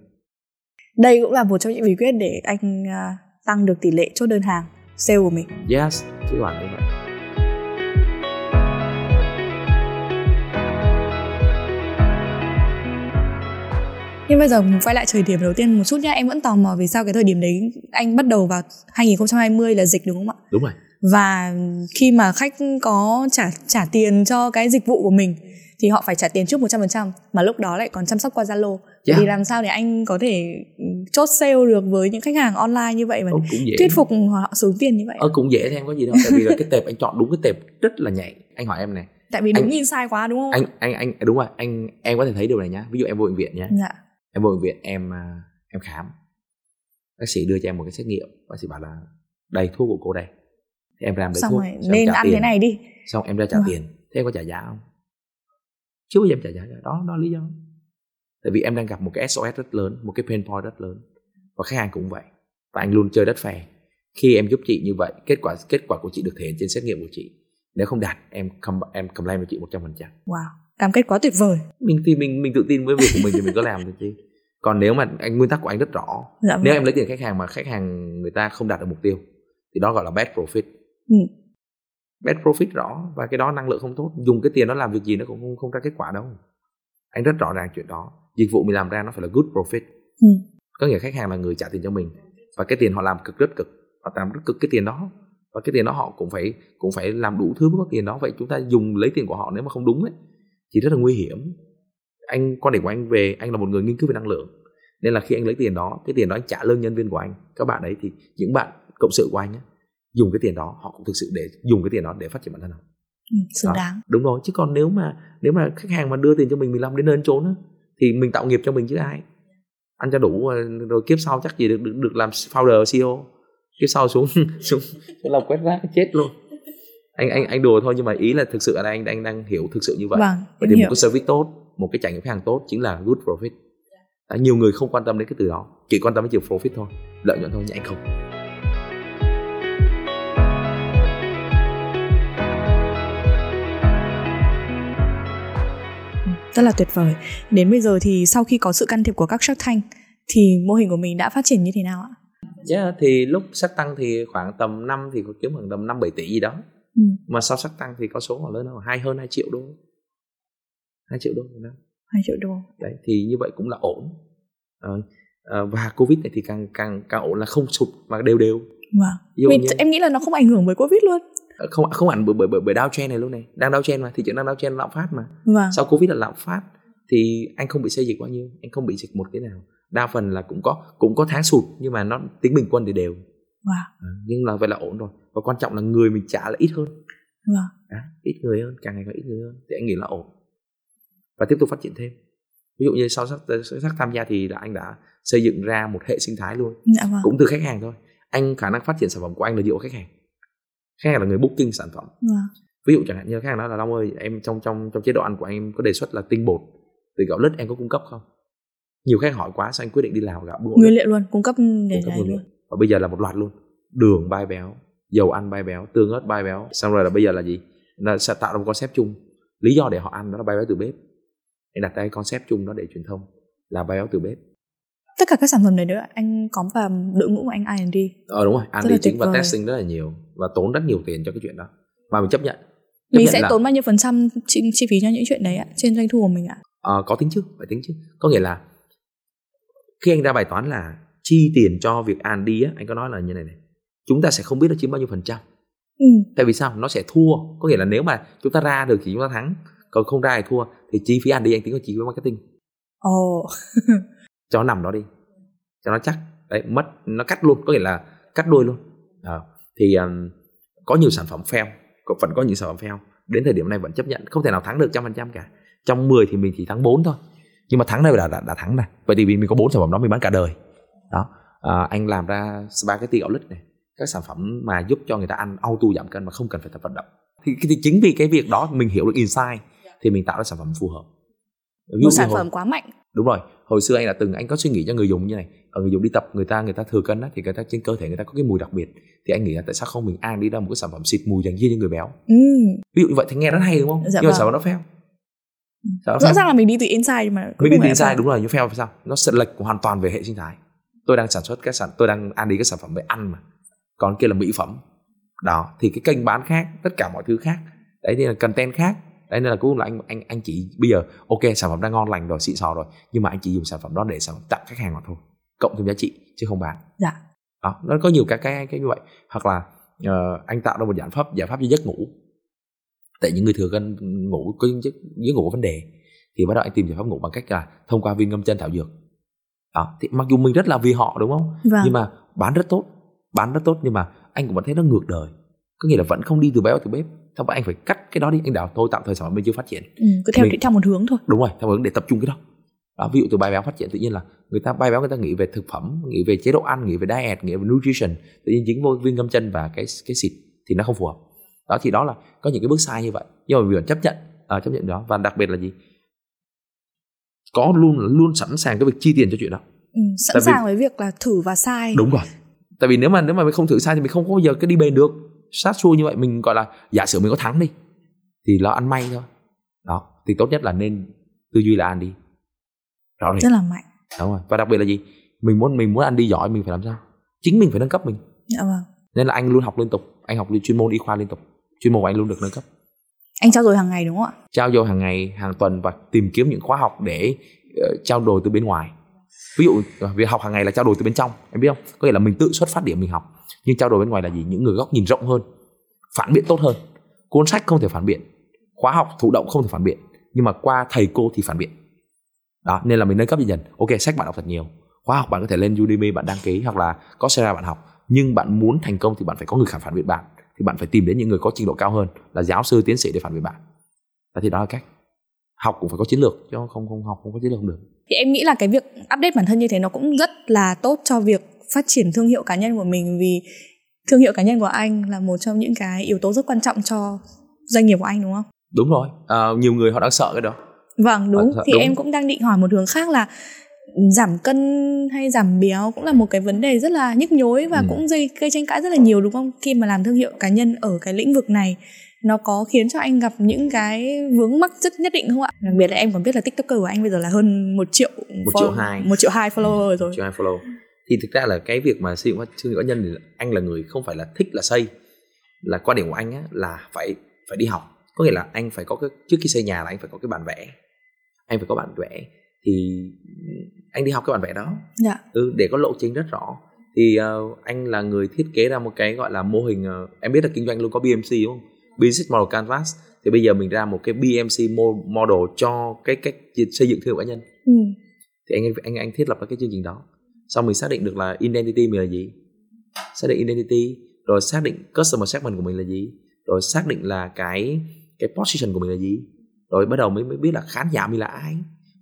Đây cũng là một trong những bí quyết để anh à, tăng được tỷ lệ chốt đơn hàng sale của mình. Yes chứ hoàn như vậy Nhưng bây giờ mình quay lại thời điểm đầu tiên một chút nhá. Em vẫn tò mò vì sao cái thời điểm đấy Anh bắt đầu vào 2020 là dịch đúng không ạ? Đúng rồi Và khi mà khách có trả trả tiền cho cái dịch vụ của mình Thì họ phải trả tiền trước 100% Mà lúc đó lại còn chăm sóc qua Zalo. Yeah. Thì làm sao để anh có thể chốt sale được với những khách hàng online như vậy dễ. thuyết phục họ xuống tiền như vậy? Ờ cũng dễ thôi em có gì đâu. Tại vì là cái tệp anh chọn đúng cái tệp rất là nhạy. Anh hỏi em này. Tại vì đúng anh- nhìn sai quá đúng không? anh anh anh đúng rồi. Anh em có thể thấy điều này nhá. Ví dụ em vô bệnh viện nhá. Dạ. Em vô bệnh viện em à, em khám. Bác sĩ đưa cho em một cái xét nghiệm. Bác sĩ bảo là đây thuốc của cô đây thì em làm lấy Xong thuốc rồi xong em nên ăn tiền. thế này đi. Xong em ra trả Vâng. tiền. Thế em có trả giá không? Chưa bao giờ em trả giá đó đó lý do. Tại vì em đang gặp một cái SOS rất lớn một cái pain point rất lớn. Và khách hàng cũng vậy. Và anh luôn chơi đất phè. Khi em giúp chị như vậy kết quả kết quả của chị được thể hiện trên xét nghiệm của chị. Nếu không đạt em com, em complain với chị 100% Wow Cam kết quá tuyệt vời. Mình thì mình mình tự tin với việc của mình thì mình có làm được chứ. Còn nếu mà anh nguyên tắc của anh rất rõ. Dạ nếu vâng. em lấy tiền khách hàng mà khách hàng người ta không đạt được mục tiêu thì đó gọi là bad profit Ừ. bad profit rõ và cái đó năng lượng không tốt. Dùng cái tiền đó làm việc gì nó cũng không, không ra kết quả đâu. Anh rất rõ ràng chuyện đó. Dịch vụ mình làm ra nó phải là good profit. Ừ. có nghĩa khách hàng là người trả tiền cho mình. Và cái tiền họ làm cực rất cực. Họ làm rất cực cái tiền đó. Và cái tiền đó họ cũng phải cũng phải làm đủ thứ mới có tiền đó. Vậy chúng ta dùng lấy tiền của họ nếu mà không đúng ấy thì rất là nguy hiểm. Anh quan điểm của anh về anh là một người nghiên cứu về năng lượng. Nên là khi anh lấy tiền đó cái tiền đó anh trả lương nhân viên của anh. Các bạn ấy thì những bạn cộng sự của anh ấy, dùng cái tiền đó họ cũng thực sự để dùng cái tiền đó để phát triển bản thân họ. Ừ, xứng đáng. đúng rồi. Chứ còn nếu mà nếu mà khách hàng mà đưa tiền cho mình mình làm đến nơi chốn á, thì mình tạo nghiệp cho mình chứ ai. Ăn cho đủ rồi, rồi kiếp sau chắc gì được được, được làm founder CEO. Kiếp sau xuống xuống xuống làm quét rác chết luôn. Anh anh anh đùa thôi nhưng mà ý là thực sự ở đây anh anh đang hiểu thực sự như vậy. Vâng vậy thì hiểu một cái service tốt một cái trải nghiệm khách hàng tốt chính là good profit. Đã, nhiều người không quan tâm đến cái từ đó chỉ quan tâm đến chiều profit thôi lợi nhuận thôi nhưng anh không rất là tuyệt vời. Đến bây giờ thì sau khi có sự can thiệp của các Shark Tank thì mô hình của mình đã phát triển như thế nào ạ? Yeah, dạ, thì lúc sắc tăng thì khoảng tầm năm thì có kiếm khoảng tầm năm bảy tỷ gì đó. Ừ. mà sau sắc tăng thì có số khoảng lớn hơn hai hơn 2 triệu đô. 2 triệu đô một năm 2 triệu đô. Đấy thì như vậy cũng là ổn. À, à, và covid này thì càng càng càng ổn là không sụt mà đều đều. Vâng. Vì như... em nghĩ là nó không ảnh hưởng bởi covid luôn không không ảnh bởi bởi bởi, bởi downtrend này luôn này. Đang downtrend mà thị trường đang downtrend lạm phát mà. Vâng. sau covid là lạm phát thì anh không bị xây dịch bao nhiêu anh không bị dịch một cái nào. Đa phần là cũng có cũng có tháng sụt nhưng mà nó tính bình quân thì đều. Wow. à, nhưng là vậy là ổn rồi. Và quan trọng là người mình trả là ít hơn. Wow. à, ít người hơn càng ngày càng ít người hơn thì anh nghĩ là ổn. Và tiếp tục phát triển thêm. Ví dụ như sau sắc, sắc tham gia thì là anh đã xây dựng ra một hệ sinh thái luôn. Dạ vâng. cũng từ khách hàng thôi. Anh khả năng phát triển sản phẩm của anh là dựa vào khách hàng khách hàng là người booking sản phẩm. Dạ. ví dụ chẳng hạn như khách hàng nói là long ơi em trong trong trong chế độ ăn của em có đề xuất là tinh bột từ gạo lứt em có cung cấp không? Nhiều khách hỏi quá sao anh quyết định đi làm gạo búa nguyên liệu luôn cung cấp để cung cấp luôn. luôn. Và bây giờ là một loạt luôn. Đường bay béo dầu ăn bay béo tương ớt bay béo. Xong rồi là bây giờ là gì? Là sẽ tạo ra một concept chung. Lý do để họ ăn đó là bay béo từ bếp. Anh đặt ra concept chung đó để truyền thông là bay béo từ bếp tất cả các sản phẩm này nữa anh có vào đội ngũ của anh R&D ờ đúng rồi R&D chính và testing rất là nhiều và tốn rất nhiều tiền cho cái chuyện đó. Mà mình chấp nhận chấp mình sẽ là... tốn bao nhiêu phần trăm chi, chi phí cho những chuyện đấy ạ trên doanh thu của mình ạ? Ờ, có tính chứ phải tính chứ. Có nghĩa là khi anh ra bài toán là chi tiền cho việc R&D á anh có nói là như này này chúng ta sẽ không biết nó chiếm bao nhiêu phần trăm. Ừ. tại vì sao? Nó sẽ thua. Có nghĩa là nếu mà chúng ta ra được thì chúng ta thắng còn không ra thì thua thì chi phí R&D anh tính là chi phí marketing. Ồ. oh. cho nó nằm đó đi cho nó chắc. Đấy mất nó cắt luôn có nghĩa là cắt đuôi luôn. À, thì um, có nhiều sản phẩm fail có, vẫn có những sản phẩm fail. Đến thời điểm này vẫn chấp nhận không thể nào thắng được trăm phần trăm cả. Trong 10 thì mình chỉ thắng 4 thôi. Nhưng mà thắng đây là đã, đã thắng này. Vậy thì vì mình có bốn sản phẩm đó mình bán cả đời. Đó. À, anh làm ra spaghetti gạo lứt này. Các sản phẩm mà giúp cho người ta ăn auto giảm cân mà không cần phải tập vận động. Thì, thì chính vì cái việc đó mình hiểu được insight thì mình tạo ra sản phẩm phù hợp. Ví một sản phẩm quá mạnh. Đúng rồi hồi xưa anh đã từng anh có suy nghĩ cho người dùng như này. Ở người dùng đi tập người ta người ta thừa cân đó thì người ta trên cơ thể người ta có cái mùi đặc biệt. Thì anh nghĩ là tại sao không mình ăn đi ra một cái sản phẩm xịt mùi dành riêng cho người béo? Ừ. ví dụ như vậy thì nghe rất hay đúng không? Dạ nhưng mà vâng. sản phẩm nó fail? Sao rõ ràng là mình đi từ inside mà mình đi từ inside đúng rồi nhưng fail sao? Nó sẽ lệch hoàn toàn về hệ sinh thái. Tôi đang sản xuất các sản tôi đang ăn đi các sản phẩm về ăn mà. Còn kia là mỹ phẩm. Đó thì cái kênh bán khác tất cả mọi thứ khác. Đấy thì là content khác đấy nên là cuối cùng là anh anh anh chỉ bây giờ ok sản phẩm đang ngon lành rồi xịn sò rồi nhưng mà anh chỉ dùng sản phẩm đó để sản phẩm tặng khách hàng mà thôi cộng thêm giá trị chứ không bán. Dạ. Đó nó có nhiều cái cái cái như vậy. Hoặc là uh, anh tạo ra một giải pháp giải pháp cho giấc ngủ. Tại những người thừa cân ngủ có giấc giấc ngủ có vấn đề thì bắt đầu anh tìm giải pháp ngủ bằng cách là thông qua viên ngâm chân thảo dược. Đó thì mặc dù mình rất là vì họ đúng không? Vâng. nhưng mà bán rất tốt bán rất tốt nhưng mà anh cũng vẫn thấy nó ngược đời. Có nghĩa là vẫn không đi từ béo từ bếp xong anh phải cắt cái đó đi? Anh đào thôi tạm thời sản phẩm bên chưa phát triển. Ừ, cứ theo mình, theo một hướng thôi. Đúng rồi theo hướng để tập trung cái đó. Đó, ví dụ từ bài béo phát triển tự nhiên là người ta bài béo người ta nghĩ về thực phẩm nghĩ về chế độ ăn nghĩ về diet nghĩ về nutrition tự nhiên dính vô viên ngâm chân và cái cái xịt thì nó không phù hợp. Đó thì đó là có những cái bước sai như vậy. Nhưng mà mình chấp nhận à, chấp nhận đó. Và đặc biệt là gì? Có luôn luôn sẵn sàng cái việc chi tiền cho chuyện đó. Ừ, sẵn Tại sàng vì... với việc là thử và sai. Đúng rồi. Tại vì nếu mà nếu mà mình không thử sai thì mình không có bao giờ cái đi bền được sát xuôi như vậy mình gọi là giả sử mình có thắng đi thì nó ăn may thôi. Đó thì tốt nhất là nên tư duy là ăn đi. Rõ ràng rất là mạnh. Đúng rồi. Và đặc biệt là gì? Mình muốn mình muốn ăn đi giỏi mình phải làm sao? Chính mình phải nâng cấp mình. Dạ vâng. Nên là anh luôn học liên tục. Anh học chuyên môn y khoa liên tục. Chuyên môn của anh luôn được nâng cấp. Anh trao dồi hàng ngày đúng không ạ? Trao dồi hàng ngày hàng tuần và tìm kiếm những khóa học để uh, trao dồi từ bên ngoài ví dụ à, việc học hàng ngày là trao đổi từ bên trong, em biết không? Có nghĩa là mình tự xuất phát điểm mình học. Nhưng trao đổi bên ngoài là gì? Những người góc nhìn rộng hơn, phản biện tốt hơn. Cuốn sách không thể phản biện, khóa học, thụ động không thể phản biện. Nhưng mà qua thầy cô thì phản biện. Đó, nên là mình nâng cấp dần dần. Ok, sách bạn đọc thật nhiều. Khóa học bạn có thể lên Udemy, bạn đăng ký, hoặc là có Coursera bạn học. Nhưng bạn muốn thành công thì bạn phải có người khả phản biện bạn. Thì bạn phải tìm đến những người có trình độ cao hơn, là giáo sư, tiến sĩ để phản biện bạn. Đó, thì đó là cách học cũng phải có chiến lược chứ không không học không có chiến lược không được. Thì em nghĩ là cái việc update bản thân như thế nó cũng rất là tốt cho việc phát triển thương hiệu cá nhân của mình vì thương hiệu cá nhân của anh là một trong những cái yếu tố rất quan trọng cho doanh nghiệp của anh đúng không? Đúng rồi. À, nhiều người họ đang sợ cái đó. Vâng đúng. Thì đúng. em cũng đang định hỏi một hướng khác là giảm cân hay giảm béo cũng là một cái vấn đề rất là nhức nhối và ừ. cũng gây gây tranh cãi rất là nhiều đúng không? Khi mà làm thương hiệu cá nhân ở cái lĩnh vực này nó có khiến cho anh gặp những cái vướng mắc rất nhất định không ạ? Đặc biệt là em còn biết là tiktoker của anh bây giờ là hơn một triệu một triệu hai. một triệu hai follower ừ, rồi. Một triệu hai follow. Thì thực ra là cái việc mà xây dựng thương hiệu cá nhân thì anh là người không phải là thích là xây. Là quan điểm của anh á là phải phải đi học. Có nghĩa là anh phải có cái trước khi xây nhà là anh phải có cái bản vẽ. Anh phải có bản vẽ. Thì anh đi học cái bản vẽ đó. Dạ. ừ, để có lộ trình rất rõ. Thì uh, anh là người thiết kế ra một cái gọi là mô hình uh, em biết là kinh doanh luôn có BMC đúng không Business Model Canvas. Thì bây giờ mình ra một cái BMC model cho cái cách xây dựng thương hiệu cá nhân. Ừ. thì anh anh anh thiết lập ra cái chương trình đó. Xong mình xác định được là identity mình là gì. Xác định identity rồi xác định customer segment của mình là gì. Rồi xác định là cái cái position của mình là gì. Rồi bắt đầu mới mới biết là khán giả mình là ai.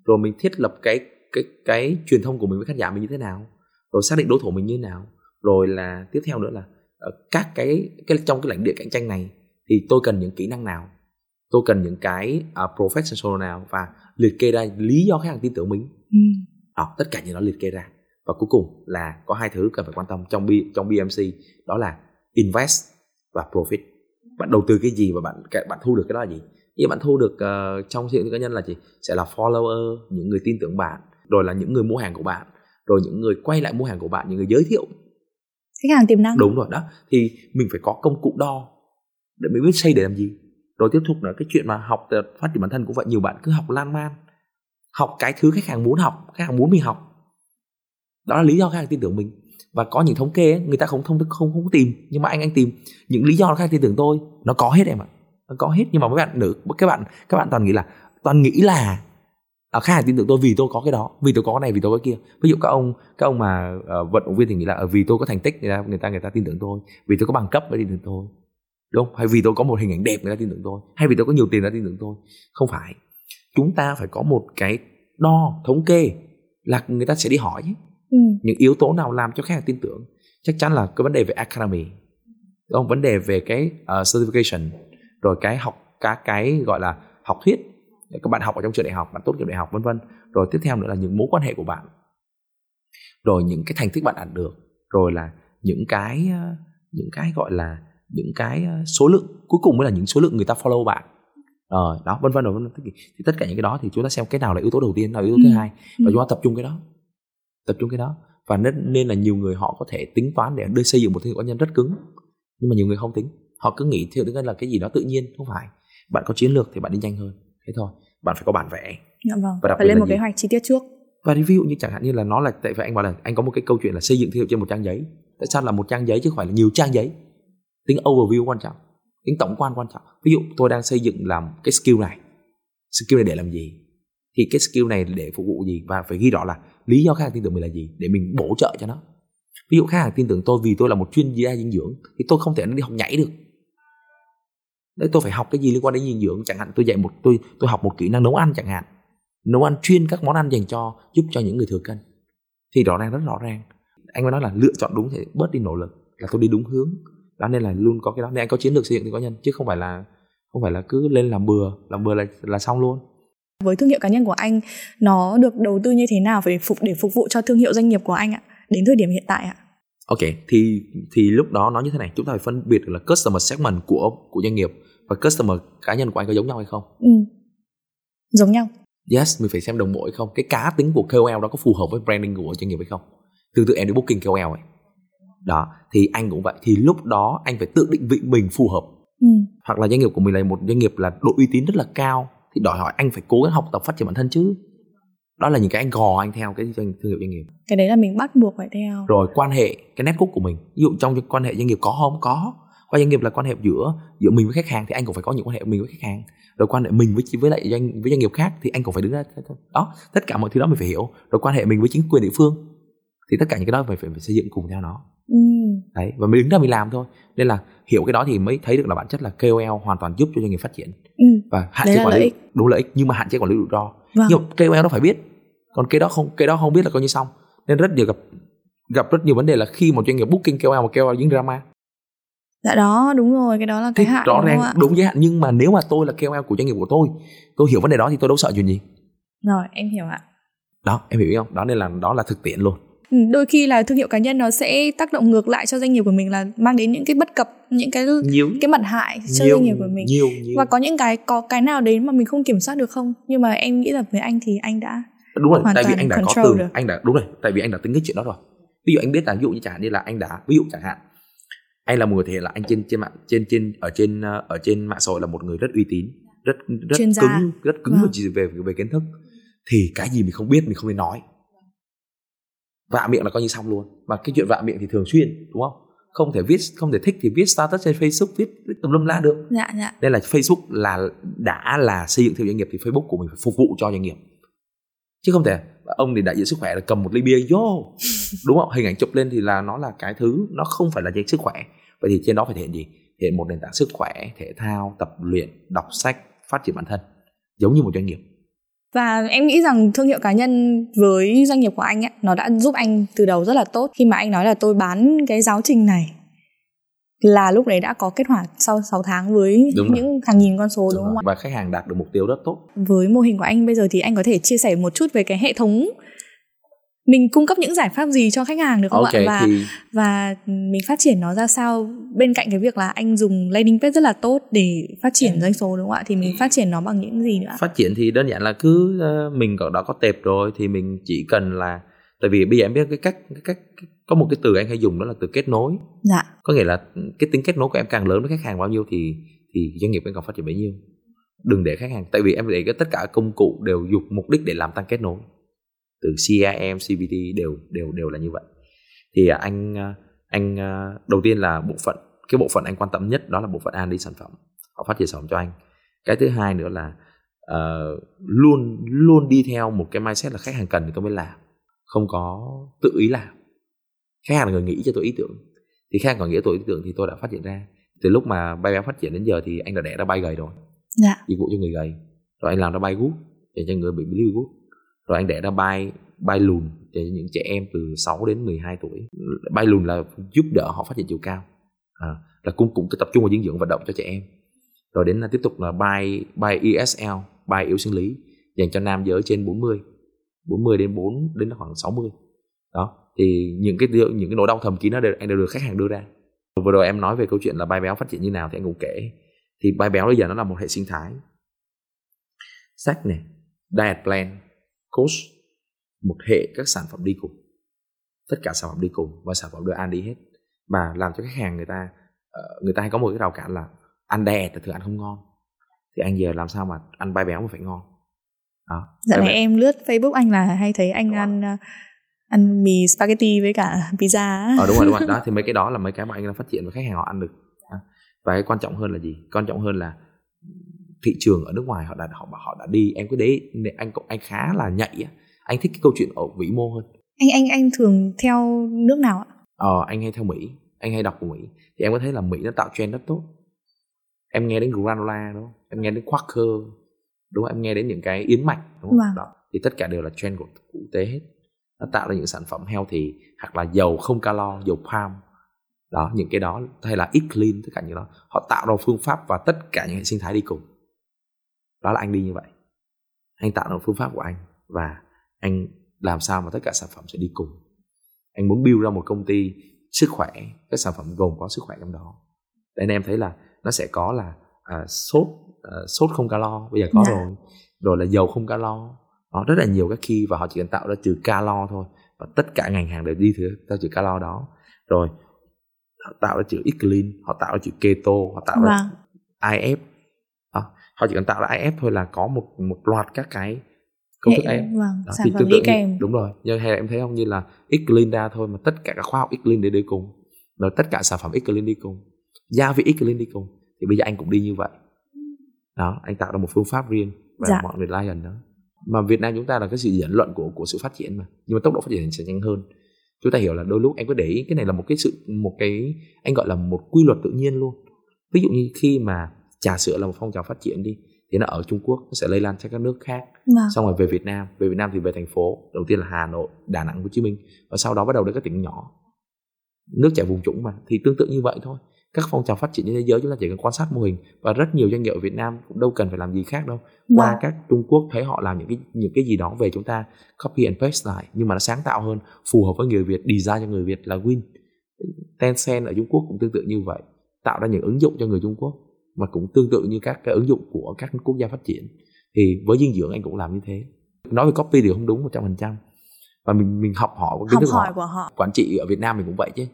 Rồi mình thiết lập cái cái cái truyền thông của mình với khán giả mình như thế nào. Rồi xác định đối thủ mình như thế nào. Rồi là tiếp theo nữa là uh, các cái cái trong cái lãnh địa cạnh tranh này thì tôi cần những kỹ năng nào? Tôi cần những cái uh, professional nào? Và liệt kê ra lý do khách hàng tin tưởng mình. Ừ. đó, tất cả những đó liệt kê ra. Và cuối cùng là có hai thứ cần phải quan tâm trong B, trong BMC đó là invest và profit. Bạn đầu tư cái gì và bạn bạn thu được cái đó là gì? Như bạn thu được uh, trong sự cá nhân là gì? Sẽ là follower những người tin tưởng bạn rồi là những người mua hàng của bạn rồi những người quay lại mua hàng của bạn những người giới thiệu. Khách hàng tiềm năng. Đúng rồi đó. Thì mình phải có công cụ đo để mình biết xây để làm gì. Rồi tiếp tục là cái chuyện mà học ờ, phát triển bản thân cũng vậy nhiều bạn cứ học lan man học cái thứ khách hàng muốn học khách hàng muốn mình học. Đó là lý do khách hàng tin tưởng mình. Và có những thống kê ấy, người ta không không không không tìm nhưng mà anh anh tìm. Những lý do khách hàng tin tưởng tôi nó có hết em ạ. Nó có hết nhưng mà mấy bạn nữ các bạn các bạn toàn nghĩ là toàn nghĩ là à, khách hàng tin tưởng tôi vì tôi có cái đó vì tôi có cái này vì tôi có cái kia. Ví dụ các ông các ông mà uh, vận động viên thì nghĩ là uh, vì tôi có thành tích người ta người ta người ta tin tưởng tôi vì tôi có bằng cấp mới tin tưởng tôi đúng không? Hay vì tôi có một hình ảnh đẹp người ta tin tưởng tôi hay vì tôi có nhiều tiền người ta tin tưởng tôi. Không phải. Chúng ta phải có một cái đo thống kê là người ta sẽ đi hỏi. Ừ. những yếu tố nào làm cho khách hàng tin tưởng? Chắc chắn là cái vấn đề về academy. Đúng không? Vấn đề về cái uh, certification. Rồi cái học các cái gọi là học thuyết. Các bạn học ở trong trường đại học bạn tốt nghiệp đại học vân vân. Rồi tiếp theo nữa là những mối quan hệ của bạn. Rồi những cái thành tích bạn đạt được. Rồi là những cái ờ, những cái gọi là những cái ờ, số lượng cuối cùng mới là những số lượng người ta follow bạn. Ờ đó vân vân rồi thì tất cả những cái đó thì chúng ta xem cái nào là yếu tố đầu tiên nào là yếu tố ừ. thứ hai và ừ. chúng ta tập trung cái đó. Tập trung cái đó. Và nên nên là nhiều người họ có thể tính toán để đưa xây dựng một thương hiệu cá nhân rất cứng. Nhưng mà nhiều người không tính. Họ cứ nghĩ theo tiếng là cái gì đó tự nhiên không phải. Bạn có chiến lược thì bạn đi nhanh hơn. Thế thôi. Bạn phải có bản vẽ. Dạ vâng. Và phải lên một kế hoạch chi tiết trước. Và ví dụ như chẳng hạn như là nó là tại vì anh bảo là anh có một cái câu chuyện là xây dựng thương hiệu trên một trang giấy. Tại sao là một trang giấy chứ không phải là nhiều trang giấy tính overview quan trọng, tính tổng quan quan trọng. Ví dụ, tôi đang xây dựng làm cái skill này. Skill này để làm gì? Thì cái skill này để phục vụ gì? Và phải ghi rõ là lý do khách hàng tin tưởng mình là gì, để mình bổ trợ cho nó. Ví dụ khách hàng tin tưởng tôi vì tôi là một chuyên gia dinh dưỡng, thì tôi không thể đi học nhảy được. Đấy, tôi phải học cái gì liên quan đến dinh dưỡng? Chẳng hạn tôi dạy một, tôi tôi học một kỹ năng nấu ăn chẳng hạn. Nấu ăn chuyên các món ăn dành cho, giúp cho những người thừa cân. Thì rõ ràng, rất rõ ràng. Anh mới nói là lựa chọn đúng thì bớt đi nỗ lực, là tôi đi đúng hướng đó nên là luôn có cái đó. Nên anh có chiến lược xây dựng thì có nhân chứ không phải là không phải là cứ lên làm bừa làm bừa là là xong luôn. Với thương hiệu cá nhân của anh nó được đầu tư như thế nào để phục để phục vụ cho thương hiệu doanh nghiệp của anh ạ? Đến thời điểm hiện tại ạ? Ok thì thì lúc đó nó như thế này. Chúng ta phải phân biệt được là customer segment của của doanh nghiệp và customer cá nhân của anh có giống nhau hay không. Ừ. giống nhau. Yes mình phải xem đồng bộ hay không. Cái cá tính của KOL đó có phù hợp với branding của doanh nghiệp hay không? Tương tự em đi booking KOL ấy đó thì anh cũng vậy. Thì lúc đó anh phải tự định vị mình phù hợp. Ừ. hoặc là doanh nghiệp của mình là một doanh nghiệp là độ uy tín rất là cao thì đòi hỏi anh phải cố gắng học tập phát triển bản thân chứ. Đó là những cái anh gò anh theo cái doanh thương hiệu doanh nghiệp. Cái đấy là mình bắt buộc phải theo. Rồi quan hệ cái network của mình. Ví dụ trong quan hệ doanh nghiệp có không? Có. Qua doanh nghiệp là quan hệ giữa giữa mình với khách hàng thì anh cũng phải có những quan hệ mình với khách hàng. Rồi quan hệ mình với với lại doanh với doanh nghiệp khác thì anh cũng phải đứng ra đó tất cả mọi thứ đó mình phải hiểu. Rồi quan hệ mình với chính quyền địa phương thì tất cả những cái đó phải phải, phải xây dựng cùng theo nó. Ừ. đấy và mình đứng ra mình làm thôi. Nên là hiểu cái đó thì mới thấy được là bản chất là KOL hoàn toàn giúp cho doanh nghiệp phát triển. Ừ. và hạn chế quản lý đúng lợi ích nhưng mà hạn chế quản lý rủi ro. Vâng. nhưng KOL nó phải biết. Còn cái đó không cái đó không biết là coi như xong. Nên rất nhiều gặp gặp rất nhiều vấn đề là khi một doanh nghiệp booking KOL mà KOL dính drama. Dạ đó đúng rồi cái đó là cái hạn rõ ràng đúng giới hạn. Nhưng mà nếu mà tôi là KOL của doanh nghiệp của tôi tôi hiểu vấn đề đó thì tôi đâu sợ chuyện gì. Rồi em hiểu ạ. Đó em hiểu không? Đó nên là đó là thực tiễn luôn đôi khi là thương hiệu cá nhân nó sẽ tác động ngược lại cho doanh nghiệp của mình là mang đến những cái bất cập những cái nhiều cái mặt hại cho nhiều, doanh nghiệp của mình nhiều, nhiều. và có những cái có cái nào đấy mà mình không kiểm soát được không nhưng mà em nghĩ là với anh thì anh đã đúng rồi tại vì anh đã có từ được. anh đã đúng rồi tại vì anh đã tính cái chuyện đó rồi ví dụ anh biết là ví dụ như chẳng hạn như là anh đã ví dụ chẳng hạn anh là một người thể là anh trên trên mạng trên trên ở trên ờ, ở trên mạng xã hội là một người rất uy tín rất rất Chuyên gia. cứng rất cứng Vâng. về về kiến thức thì cái gì mình không biết mình không nên nói vạ miệng là coi như xong luôn. Mà cái chuyện vạ miệng thì thường xuyên đúng không? Không thể viết không thể thích thì viết status trên Facebook viết, viết tùm lum la được. Dạ dạ. Nên là Facebook là đã là xây dựng hiệu doanh nghiệp thì Facebook của mình phải phục vụ cho doanh nghiệp. Chứ không thể ông thì đại diện sức khỏe là cầm một ly bia vô đúng không? Hình ảnh chụp lên thì là nó là cái thứ nó không phải là trên sức khỏe. Vậy thì trên đó phải thể hiện gì? Thể hiện một nền tảng sức khỏe thể thao tập luyện đọc sách phát triển bản thân. Giống như một doanh nghiệp Và em nghĩ rằng thương hiệu cá nhân với doanh nghiệp của anh ấy, nó đã giúp anh từ đầu rất là tốt khi mà anh nói là tôi bán cái giáo trình này là lúc đấy đã có kết quả sau 6 tháng với Đúng rồi. những hàng nghìn con số đúng, không ạ? và khách hàng đạt được mục tiêu rất tốt Với mô hình của anh bây giờ thì anh có thể chia sẻ một chút về cái hệ thống mình cung cấp những giải pháp gì cho khách hàng được không ok ạ? Và thì và mình phát triển nó ra sao bên cạnh cái việc là anh dùng landing page rất là tốt để phát triển doanh số đúng không ạ? Thì mình phát triển nó bằng những gì nữa? phát triển thì đơn giản là cứ ờ, mình đã có tệp rồi thì mình chỉ cần là tại vì bây giờ em biết cái cách cái cách có một cái từ anh hay dùng đó là từ kết nối Dạ. có nghĩa là cái tính kết nối của em càng lớn với khách hàng bao nhiêu thì thì doanh nghiệp em càng phát triển bấy nhiêu đừng để khách hàng tại vì em để cái tất cả công cụ đều dục mục đích để làm tăng kết nối từ CRM, CPT đều đều đều là như vậy. Thì à, anh à, anh à, đầu tiên là bộ phận cái bộ phận anh quan tâm nhất đó là bộ phận an đi sản phẩm. Họ phát triển sản phẩm cho anh. Cái thứ hai nữa là ờ, luôn luôn đi theo một cái mindset là khách hàng cần thì tôi mới làm không có tự ý làm. Khách hàng là người nghĩ cho tôi ý tưởng. Thì khách hàng còn nghĩ tôi ý tưởng thì tôi đã phát triển ra. Từ lúc mà bay béo phát triển đến giờ thì anh đã đẻ ra bay gầy rồi. Dạ. dịch vụ cho người gầy. Rồi anh làm ra bay gút để cho người bị lưu gút rồi anh đẻ ra bay bay lùn cho những trẻ em từ 6 đến 12 tuổi. Bay lùn là giúp đỡ họ phát triển chiều cao à, là cũng cũng tập trung vào dinh dưỡng vận động cho trẻ em. Rồi đến là tiếp tục là bay bay ESL bay yếu sinh lý dành cho nam giới trên 40 40 đến 4 đến khoảng 60 đó thì những cái những cái nỗi đau thầm kín đó đều, anh đều được khách hàng đưa ra. Vừa rồi em nói về câu chuyện là bay béo phát triển như nào thì anh cũng kể. Thì bay béo bây giờ nó là một hệ sinh thái. Sách này diet plan coach một hệ các sản phẩm đi cùng. Tất cả sản phẩm đi cùng và sản phẩm đưa ăn đi hết. Mà làm cho khách hàng người ta ờ, người ta hay có một cái rào cản là ăn đè thì thường ăn không ngon. Thì anh giờ làm sao mà ăn bay béo mà phải ngon? Đó. Vậy này em lướt Facebook anh là hay thấy anh ăn uh, ăn mì spaghetti với cả pizza. ờ đúng rồi đúng rồi. Đó thì mấy cái đó là mấy cái mà anh đang phát triển và khách hàng họ ăn được. Và cái quan trọng hơn là gì? Quan trọng hơn là thị trường ở nước ngoài họ đã họ họ đã đi em cứ đấy anh anh khá là nhạy anh thích cái câu chuyện ở vĩ mô hơn. Anh anh anh thường theo nước nào ạ? ờ anh hay theo mỹ anh hay đọc của mỹ. Thì em có thấy là mỹ nó tạo trend rất tốt. Em nghe đến granola đúng không? Em nghe đến quaker đúng không? Em nghe đến những cái yến mạch đúng không? Vâng. đó. Thì tất cả đều là trend của quốc tế hết. Nó tạo ra những sản phẩm healthy hoặc là dầu không calo dầu palm. Đó những cái đó hay là eat clean tất cả những đó. Họ tạo ra phương pháp và tất cả những hệ sinh thái đi cùng đó là anh đi như vậy anh tạo ra phương pháp của anh và anh làm sao mà tất cả sản phẩm sẽ đi cùng anh muốn build ra một công ty sức khỏe các sản phẩm gồm có sức khỏe trong đó để anh em thấy là nó sẽ có là à, sốt à, sốt không calo bây giờ có Dạ. rồi rồi là dầu không calo nó rất là nhiều các key và họ chỉ cần tạo ra trừ calo thôi và tất cả ngành hàng đều đi theo chữ calo đó rồi họ tạo ra chữ eat clean họ tạo ra chữ keto họ tạo ra Vâng. IF. Họ chỉ cần tạo ra IF thôi là có một một loạt các cái công thức IF Vâng, đó, sản thì phẩm đi kèm. đúng rồi nhưng hay là em thấy không? Như là clean ra thôi mà tất cả các khoa học clean để đi cùng. Rồi tất cả sản phẩm clean đi cùng. Gia vị clean đi cùng. Thì bây giờ anh cũng đi như vậy. Đó anh tạo ra một phương pháp riêng và Dạ. mọi người gần đó. Mà Việt Nam chúng ta là cái sự dẫn luận của của sự phát triển mà. Nhưng mà tốc độ phát triển sẽ nhanh hơn. Chúng ta hiểu là đôi lúc anh có để ý cái này là một cái sự một cái anh gọi là một quy luật tự nhiên luôn. Ví dụ như khi mà trà sữa là một phong trào phát triển đi thì nó ở Trung Quốc nó sẽ lây lan sang các nước khác Vâng. xong rồi về Việt Nam về Việt Nam thì về thành phố đầu tiên là Hà Nội Đà Nẵng Hồ Chí Minh và sau đó bắt đầu đến các tỉnh nhỏ nước chảy vùng trũng mà thì tương tự như vậy thôi các phong trào phát triển trên thế giới chúng ta chỉ cần quan sát mô hình và rất nhiều doanh nghiệp ở Việt Nam cũng đâu cần phải làm gì khác đâu qua. Vâng. các Trung Quốc thấy họ làm những cái những cái gì đó về chúng ta copy and paste lại nhưng mà nó sáng tạo hơn phù hợp với người Việt design cho người Việt là win Tencent ở Trung Quốc cũng tương tự như vậy tạo ra những ứng dụng cho người Trung Quốc mà cũng tương tự như các cái ứng dụng của các quốc gia phát triển. Thì với dinh dưỡng anh cũng làm như thế. Nói về copy thì không đúng một trăm phần trăm. Và mình mình học hỏi kiến thức hỏi họ. của họ. Quản trị ở Việt Nam mình cũng vậy chứ.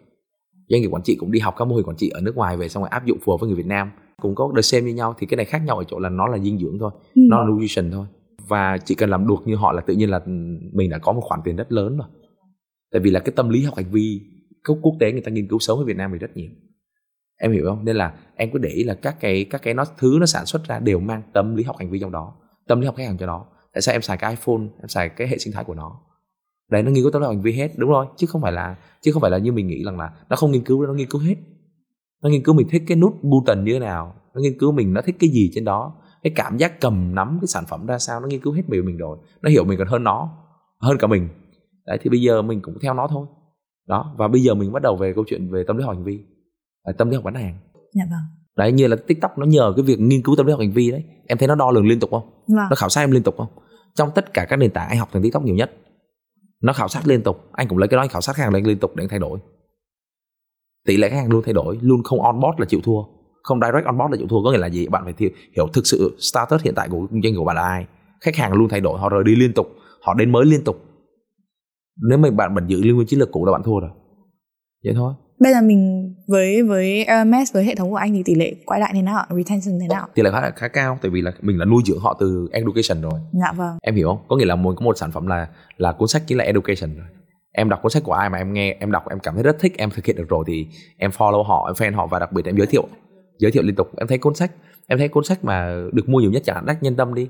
Doanh nghiệp quản trị cũng đi học các mô hình quản trị ở nước ngoài về xong rồi áp dụng phù hợp với người Việt Nam. Cũng có the same như nhau. Thì cái này khác nhau ở chỗ là nó là dinh dưỡng thôi. Ừ. nó là nutrition thôi. Và chỉ cần làm được như họ là tự nhiên là mình đã có một khoản tiền rất lớn rồi. Tại vì là cái tâm lý học hành vi quốc quốc tế người ta nghiên cứu sớm ở Việt Nam thì rất nhiều. Em hiểu không? Nên là em cứ để ý là các cái các cái nó, thứ nó sản xuất ra đều mang tâm lý học hành vi trong đó, tâm lý học khách hàng cho nó. Tại sao em xài cái iphone, em xài cái hệ sinh thái của nó? Đấy, nó nghiên cứu tâm lý hành vi hết, đúng rồi. Chứ không phải là, chứ không phải là như mình nghĩ rằng là nó không nghiên cứu, nó nghiên cứu hết. Nó nghiên cứu mình thích cái nút button như thế nào, nó nghiên cứu mình nó thích cái gì trên đó. Cái cảm giác cầm nắm cái sản phẩm ra sao, nó nghiên cứu hết về mình rồi. Nó hiểu mình còn hơn nó, hơn cả mình. Đấy, thì bây giờ mình cũng theo nó thôi. Đó, và bây giờ mình bắt đầu về câu chuyện về tâm lý học hành vi. Tâm lý học bán hàng dạ vâng. Đấy như là tiktok nó nhờ cái việc nghiên cứu tâm lý học hành vi đấy. Em thấy nó đo lường liên tục không? Vâng. nó khảo sát em liên tục không? Trong tất cả các nền tảng anh học từ tiktok nhiều nhất nó khảo sát liên tục. Anh cũng lấy cái đó anh khảo sát khách hàng lên liên tục để anh thay đổi. Tỷ lệ khách hàng luôn thay đổi luôn không on board là chịu thua. Không direct on board là chịu thua có nghĩa là gì? Bạn phải hiểu thực sự status hiện tại của doanh nghiệp của bạn là ai. Khách hàng luôn thay đổi họ rời đi liên tục họ đến mới liên tục. Nếu mà bạn vẫn giữ liên nguyên chiến lược cũ là bạn thua rồi. Vậy thôi bây giờ mình với với LMS với hệ thống của anh thì tỷ lệ quay lại thế nào retention thế nào? Tỷ lệ khá khá cao tại vì là mình là nuôi dưỡng họ từ education rồi. Dạ vâng. Em hiểu không? Có nghĩa là một có một sản phẩm là là cuốn sách chính là education rồi. Em đọc cuốn sách của ai mà em nghe em đọc em cảm thấy rất thích em thực hiện được rồi thì em follow họ em fan họ và đặc biệt em giới thiệu. Giới thiệu liên tục em thấy cuốn sách em thấy cuốn sách mà được mua nhiều nhất chẳng hạn đắc nhân tâm đi.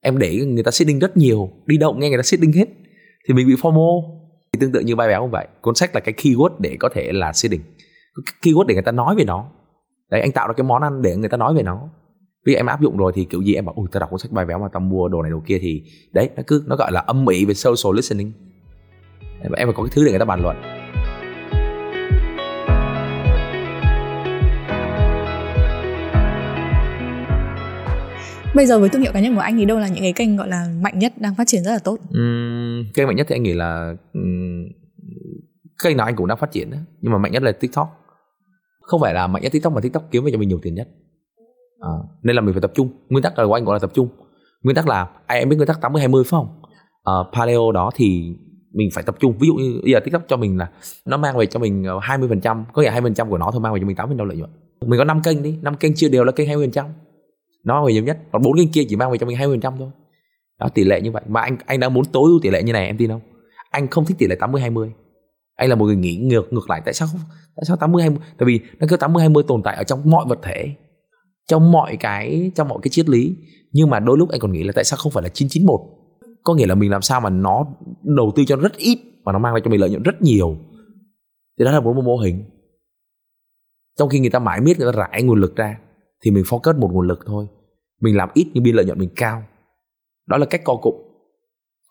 Em để người ta sitting rất nhiều đi đâu nghe người ta sitting hết. Thì mình bị FOMO tương tự như bài béo cũng vậy. Cuốn sách là cái keyword để có thể là seeding. Keyword để người ta nói về nó. Đấy anh tạo ra cái món ăn để người ta nói về nó. Vì em áp dụng rồi thì kiểu gì em bảo ui tao đọc cuốn sách bài béo mà tao mua đồ này đồ kia thì đấy nó cứ nó gọi là âm mỹ về social listening. Em phải có cái thứ để người ta bàn luận. Bây giờ với thương hiệu cá nhân của anh thì đâu là những cái kênh gọi là mạnh nhất đang phát triển rất là tốt? Uhm, kênh mạnh nhất thì anh nghĩ là um, kênh nào anh cũng đang phát triển nhưng mà mạnh nhất là tiktok. Không phải là mạnh nhất tiktok mà tiktok kiếm về cho mình nhiều tiền nhất. À, nên là mình phải tập trung. Nguyên tắc là của anh gọi là tập trung. Nguyên tắc là ai em biết nguyên tắc 80 20 phải không? À, paleo đó thì mình phải tập trung. Ví dụ như bây giờ tiktok cho mình là nó mang về cho mình ờ, 20 phần trăm có nghĩa hai phần trăm của nó thôi mang về cho mình tám phần trăm lợi nhuận. Mình có 5 kênh đi 5 kênh chia đều là kênh 20 phần trăm. Nó mang về nhiều nhất. Còn bốn kênh kia chỉ mang về cho mình 20 phần trăm thôi đó, tỷ lệ như vậy. Mà anh anh đang muốn tối ưu tỷ lệ như này, em tin không? Anh không thích tỷ lệ 80 20 anh là một người nghĩ ngược ngược lại. Tại sao không? Tại sao 80 20 tại vì nó cứ 80 20 tồn tại ở trong mọi vật thể, trong mọi cái, trong mọi cái triết lý. Nhưng mà đôi lúc anh còn nghĩ là tại sao không phải là 991 có nghĩa là mình làm sao mà nó đầu tư cho rất ít mà nó mang lại cho mình lợi nhuận rất nhiều. Thì đó là một mô hình. Trong khi người ta mãi miết, người ta rải nguồn lực ra, thì mình focus một nguồn lực thôi. Mình làm ít nhưng biên lợi nhuận mình cao đó là cách co cụm.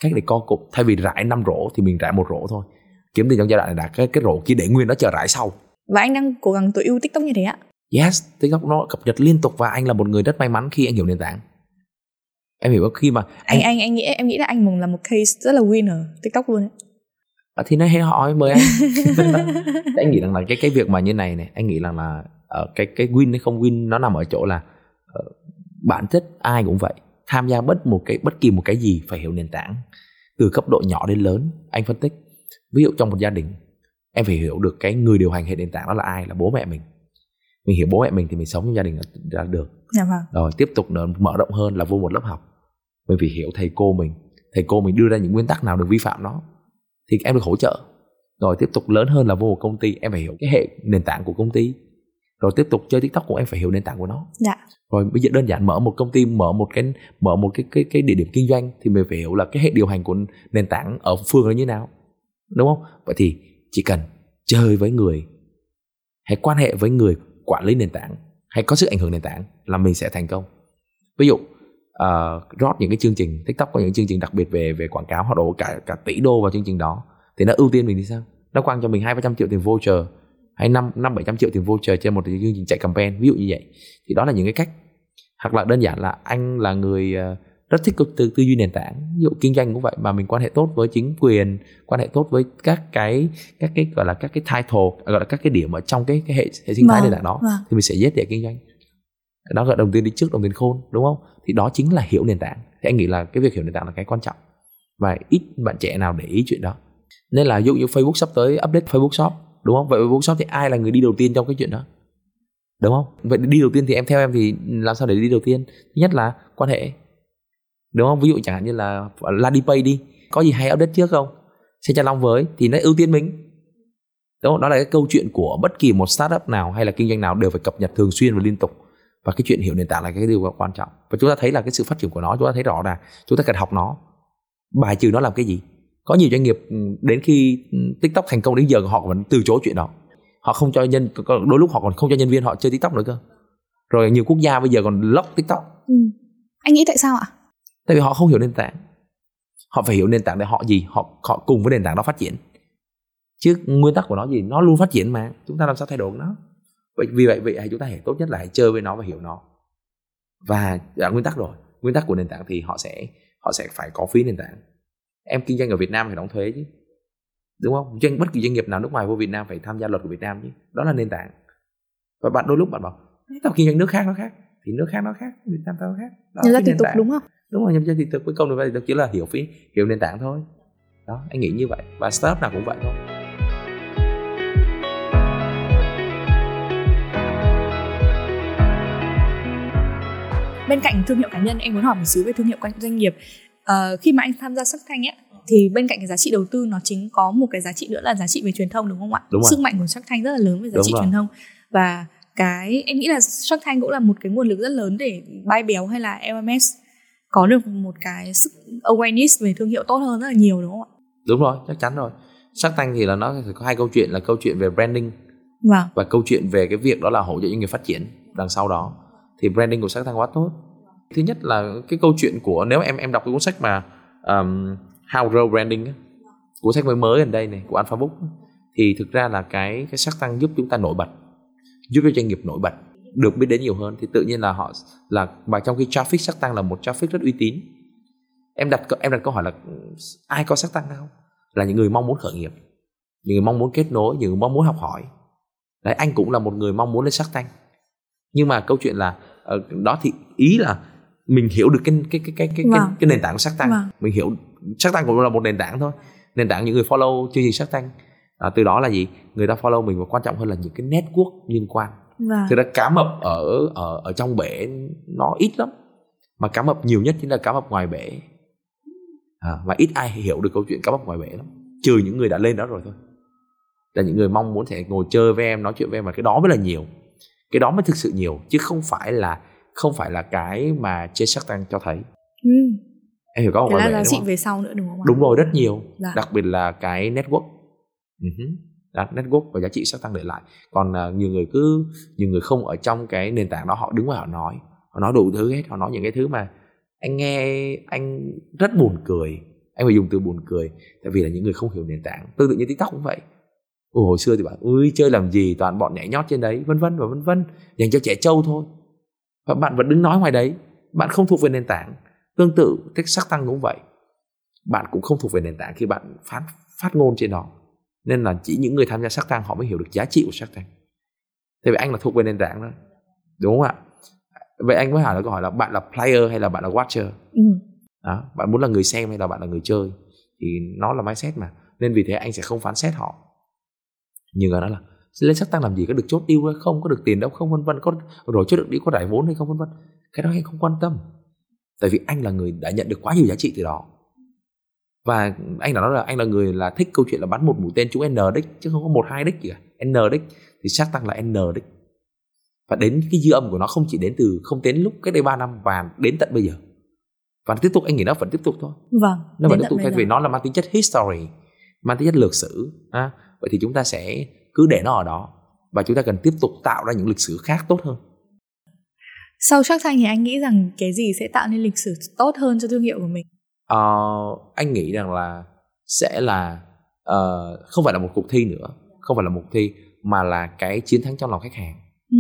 Cách để co cụm. Thay vì rải năm rổ thì mình rải một rổ thôi. Kiếm tiền trong giai đoạn này đạt cái cái rổ kia để nguyên nó chờ rải sau. Và anh đang cố gắng tối ưu tiktok như thế ạ. Yes tiktok nó cập nhật liên tục và anh là một người rất may mắn khi anh hiểu nền tảng. Em hiểu không? Khi mà anh anh anh nghĩ em nghĩ là anh là một case rất là winner tiktok luôn ấy. À, thì nó hay hỏi mời anh. Anh nghĩ rằng là cái cái việc mà như này này anh nghĩ rằng là uh, cái cái win hay không win nó nằm ở chỗ là uh, bản chất ai cũng vậy tham gia bất một cái bất kỳ một cái gì phải hiểu nền tảng. Từ cấp độ nhỏ đến lớn anh phân tích. Ví dụ trong một gia đình em phải hiểu được cái người điều hành hệ nền tảng đó là ai là bố mẹ mình. Mình hiểu bố mẹ mình thì mình sống trong gia đình là được. Dạ vâng. rồi tiếp tục nữa mở rộng hơn là vô một lớp học. Mình phải hiểu thầy cô mình. Thầy cô mình đưa ra những nguyên tắc nào được vi phạm nó thì em được hỗ trợ. Rồi tiếp tục lớn hơn là vô một công ty em phải hiểu cái hệ nền tảng của công ty rồi tiếp tục chơi tiktok của em phải hiểu nền tảng của nó. Dạ. rồi bây giờ đơn giản mở một công ty mở một cái mở một cái cái cái địa điểm kinh doanh thì mình phải hiểu là cái hệ điều hành của nền tảng ở phương là như nào. Đúng không? Vậy thì chỉ cần chơi với người hay quan hệ với người quản lý nền tảng hay có sức ảnh hưởng nền tảng là mình sẽ thành công. Ví dụ uh, rót những cái chương trình tiktok có những chương trình đặc biệt về về quảng cáo họ đổ cả cả tỷ đô vào chương trình đó thì nó ưu tiên mình thì sao? Nó quăng cho mình hai ba trăm triệu tiền voucher hay năm năm bảy trăm triệu tiền voucher trên một chương trình chạy campaign ví dụ như vậy. Thì đó là những cái cách. Hoặc là đơn giản là anh là người ờ, rất thích tư, tư duy nền tảng. Ví dụ kinh doanh cũng vậy mà mình quan hệ tốt với chính quyền quan hệ tốt với các cái các cái gọi là các cái title gọi là các cái điểm ở trong cái, cái hệ hệ sinh thái vâng, nền tảng đó vâng. thì mình sẽ dễ để kinh doanh. Đó gọi đồng tiền đi trước đồng tiền khôn đúng không? Thì đó chính là hiểu nền tảng. Thì anh nghĩ là cái việc hiểu nền tảng là cái quan trọng. Và ít bạn trẻ nào để ý chuyện đó. Nên là ví dụ như Facebook sắp tới update Facebook Shop đúng không? Vậy Facebook Shop thì ai là người đi đầu tiên trong cái chuyện đó? Đúng không? Vậy đi đầu tiên thì em, theo em thì làm sao để đi đầu tiên? Thứ nhất là quan hệ. Đúng không? Ví dụ chẳng hạn như là Ladipay đi. Có gì hay update trước không? Xin cho long với thì nó ưu tiên mình. Đúng không? đó là cái câu chuyện của bất kỳ một startup nào hay là kinh doanh nào đều phải cập nhật thường xuyên và liên tục. Và cái chuyện hiểu nền tảng là cái điều quan trọng. Và chúng ta thấy là cái sự phát triển của nó, chúng ta thấy rõ ràng. Chúng ta cần học nó. Bài trừ nó làm cái gì? Có nhiều doanh nghiệp ừ, đến khi ừ, tiktok thành công đến giờ họ vẫn từ chối chuyện đó. Họ không cho nhân đôi lúc họ còn không cho nhân viên họ chơi tiktok nữa cơ. Rồi nhiều quốc gia bây giờ còn lock tiktok. Ừ. anh nghĩ tại sao ạ? Tại vì họ không hiểu nền tảng. Họ phải hiểu nền tảng để họ gì? Họ họ cùng với nền tảng đó phát triển. Chứ nguyên tắc của nó gì? Nó luôn phát triển mà. Chúng ta làm sao thay đổi nó? Vậy vì vậy vậy chúng ta hãy tốt nhất là hãy chơi với nó và hiểu nó. Và đã nguyên tắc rồi. Nguyên tắc của nền tảng thì họ sẽ họ sẽ phải có phí nền tảng em kinh doanh ở Việt Nam phải đóng thuế chứ đúng không? Doanh bất kỳ doanh nghiệp nào nước ngoài vô Việt Nam phải tham gia luật của Việt Nam chứ đó là nền tảng. Và bạn đôi lúc bạn bảo tao kinh doanh nước khác nó khác thì nước khác nó khác Việt Nam tao khác. Đó nhập ra thị tục đúng không? Đúng rồi nhập ra thị tục công được thì chỉ là hiểu phí hiểu nền tảng thôi. Đó anh nghĩ như vậy và startup nào cũng vậy thôi. Bên cạnh thương hiệu cá nhân em muốn hỏi một xíu về thương hiệu doanh nghiệp uh, khi mà anh tham gia sắc thanh ấy thì bên cạnh cái giá trị đầu tư nó chính có một cái giá trị nữa là giá trị về truyền thông đúng không ạ? Đúng Sức mạnh của Shark Tank rất là lớn về giá đúng trị rồi. truyền thông và cái em nghĩ là Shark Tank cũng là một cái nguồn lực rất lớn để bay béo hay là LMS có được một cái sức awareness về thương hiệu tốt hơn rất là nhiều đúng không ạ? Đúng rồi, chắc chắn rồi. Shark Tank thì là nó có hai câu chuyện là câu chuyện về branding vâng. và câu chuyện về cái việc đó là hỗ trợ doanh nghiệp phát triển đằng sau đó thì branding của Shark Tank quá tốt thứ nhất là cái câu chuyện của nếu em em đọc cái cuốn sách mà um, How Grow Branding cuốn sách mới mới gần đây này của Alpha Book thì thực ra là cái cái sắc tăng giúp chúng ta nổi bật giúp cho doanh nghiệp nổi bật được biết đến nhiều hơn. Thì tự nhiên là họ là mà trong khi traffic sắc tăng là một traffic rất uy tín. Em đặt em đặt câu hỏi là ai có sắc tăng không? Là những người mong muốn khởi nghiệp những người mong muốn kết nối những người mong muốn học hỏi. Đấy anh cũng là một người mong muốn lên sắc tăng. Nhưng mà câu chuyện là ờ, đó thì ý là mình hiểu được cái cái cái cái cái vâng. cái, cái nền tảng của sắc tăng vâng. mình hiểu sắc tăng cũng là một nền tảng thôi. Nền tảng những người follow chương trình sắc tăng à, từ đó là gì? Người ta follow mình và quan trọng hơn là những cái network liên quan. Vâng. thực ra cá mập ở ở ở trong bể nó ít lắm mà cá mập nhiều nhất chính là cá mập ngoài bể. À, và ít ai hiểu được câu chuyện cá mập ngoài bể lắm. Trừ những người đã lên đó rồi thôi. Là những người mong muốn sẽ ngồi chơi với em nói chuyện với em mà cái đó mới là nhiều. Cái đó mới thực sự nhiều chứ không phải là không phải là cái mà trên sắc tăng cho thấy ừ. em hiểu có không? Cái là giá trị về sau nữa đúng không? Đúng rồi rất nhiều, dạ. đặc biệt là cái network, uh-huh. Đó, network và giá trị sắc tăng để lại. Còn uh, nhiều người cứ nhiều người không ở trong cái nền tảng đó họ đứng ngoài họ nói, họ nói đủ thứ hết, họ nói những cái thứ mà anh nghe anh rất buồn cười anh phải dùng từ buồn cười tại vì là những người không hiểu nền tảng tương tự như tiktok cũng vậy Ồ, hồi xưa thì bạn ui chơi làm gì toàn bọn nhảy nhót trên đấy vân vân và vân vân dành cho trẻ trâu thôi và bạn vẫn đứng nói ngoài đấy. Bạn không thuộc về nền tảng. Tương tự cách sắc tăng cũng vậy. Bạn cũng không thuộc về nền tảng khi bạn phát phát ngôn trên đó. Nên là chỉ những người tham gia sắc tăng họ mới hiểu được giá trị của sắc tăng. Thế vậy anh là thuộc về nền tảng đó. Đúng không ạ? Vậy anh mới hỏi là câu hỏi là bạn là player hay là bạn là watcher? Ừ. đó bạn muốn là người xem hay là bạn là người chơi? Thì nó là mindset mà. Nên vì thế anh sẽ không phán xét họ. Nhưng người nói là lên sắc tăng làm gì? Có được chốt deal hay không? Có được tiền đâu? Không vân vân. Có rồi chốt được đi có giải vốn hay không vân vân? Cái đó anh không quan tâm. Tại vì anh là người đã nhận được quá nhiều giá trị từ đó. Và anh đã nói là anh là người là thích câu chuyện là bắn một mũi tên trúng n đích chứ không có một hai đích gì cả n đích thì sắc tăng là n đích và đến cái dư âm của nó không chỉ đến từ không đến lúc cách đây 3 năm và đến tận bây giờ. Và tiếp tục anh nghĩ nó vẫn tiếp tục thôi. Vâng nó vẫn tiếp tục thay vì nó là mang tính chất history mang tính chất lược sử à, vậy thì chúng ta sẽ cứ để nó ở đó và chúng ta cần tiếp tục tạo ra những lịch sử khác tốt hơn. Sau Shark Tank thì anh nghĩ rằng cái gì sẽ tạo nên lịch sử tốt hơn cho thương hiệu của mình? Uh, anh nghĩ rằng là sẽ là uh, không phải là một cuộc thi nữa không phải là một thi mà là cái chiến thắng trong lòng khách hàng. Ừ.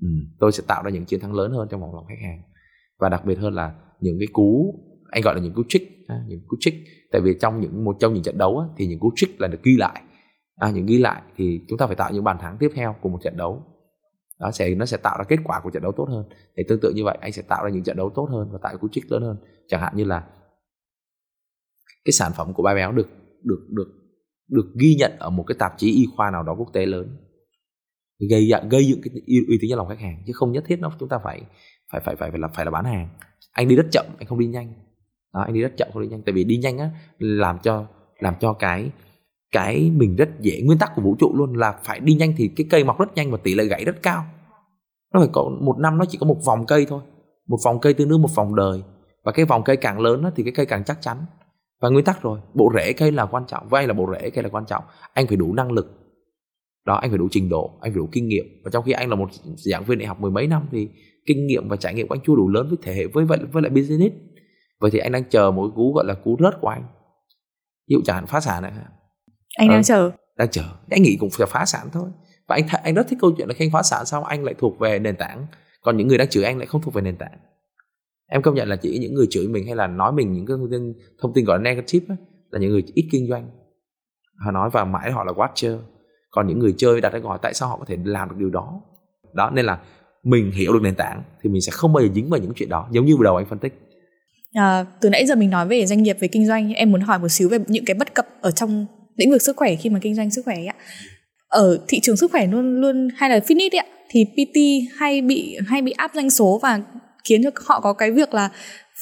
Ừ, tôi sẽ tạo ra những chiến thắng lớn hơn trong vòng lòng khách hàng. Và đặc biệt hơn là những cái cú anh gọi là những cú trick những cú trick. Tại vì trong những một trong những trận đấu thì những cú trick là được ghi lại à, những ghi lại thì chúng ta phải tạo những bàn thắng tiếp theo của một trận đấu. Đó sẽ nó sẽ tạo ra kết quả của trận đấu tốt hơn. Thì tương tự như vậy anh sẽ tạo ra những trận đấu tốt hơn và tạo cú trích lớn hơn. Chẳng hạn như là cái sản phẩm của ba béo được được được được ghi nhận ở một cái tạp chí y khoa nào đó quốc tế lớn. Gây gây dựng cái uy tín cho lòng khách hàng chứ không nhất thiết nó chúng ta phải phải phải phải phải là phải là bán hàng. Anh đi rất chậm anh không đi nhanh. Đó, anh đi rất chậm không đi nhanh. Tại vì đi nhanh á làm cho làm cho cái cái mình rất dễ, nguyên tắc của vũ trụ luôn là phải đi nhanh thì cái cây mọc rất nhanh và tỷ lệ gãy rất cao. Nó phải có một năm nó chỉ có một vòng cây thôi, một vòng cây tương đương một vòng đời. Và cái vòng cây càng lớn thì cái cây càng chắc chắn. Và nguyên tắc rồi, bộ rễ cây là quan trọng vay là bộ rễ cây là quan trọng. Anh phải đủ năng lực. Đó, anh phải đủ trình độ, anh phải đủ kinh nghiệm. Và trong khi anh là một giảng viên đại học mười mấy năm thì kinh nghiệm và trải nghiệm của anh chưa đủ lớn với thể hệ, với vậy, với lại business. Vậy thì anh đang chờ một cú gọi là cú rớt của anh. Ví dụ chẳng hạn phá sản này anh đang ừ, chờ. Đang chờ. Anh nghĩ cũng phải phá sản thôi. Và anh th- anh rất thích câu chuyện là khi anh phá sản xong anh lại thuộc về nền tảng. Còn những người đang chửi anh lại không thuộc về nền tảng. Em công nhận là chỉ những người chửi mình hay là nói mình những cái thông tin, thông tin gọi là negative ấy, là những người ít kinh doanh. Họ nói và mãi họ là watcher. Còn những người chơi đặt ra câu hỏi tại sao họ có thể làm được điều đó? Đó nên là mình hiểu được nền tảng thì mình sẽ không bao giờ dính vào những chuyện đó giống như vừa đầu anh phân tích. À, từ nãy giờ mình nói về doanh nghiệp về kinh doanh em muốn hỏi một xíu về những cái bất cập ở trong lĩnh vực sức khỏe khi mà kinh doanh sức khỏe ạ. Ở thị trường sức khỏe luôn luôn hay là fitness ạ thì PT hay bị hay bị áp doanh số và khiến cho họ có cái việc là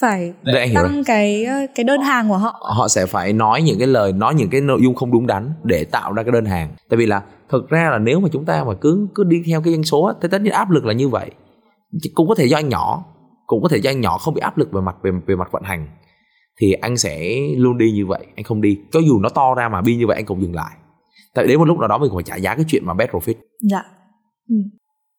phải Để tăng cái cái đơn hàng của họ. Họ sẽ phải nói những cái lời nói những cái nội dung không đúng đắn để tạo ra cái đơn hàng. Tại vì là thực ra là nếu mà chúng ta mà cứ cứ đi theo cái doanh số thì tất nhiên áp lực là như vậy. Cũng có thể do anh nhỏ cũng có thể do anh nhỏ không bị áp lực về mặt về về mặt vận hành thì anh sẽ luôn đi như vậy anh không đi. Cho dù nó to ra mà bi như vậy anh cũng dừng lại. Tại đến một lúc nào đó mình phải trả giá cái chuyện mà bet profit. Dạ. Ừ.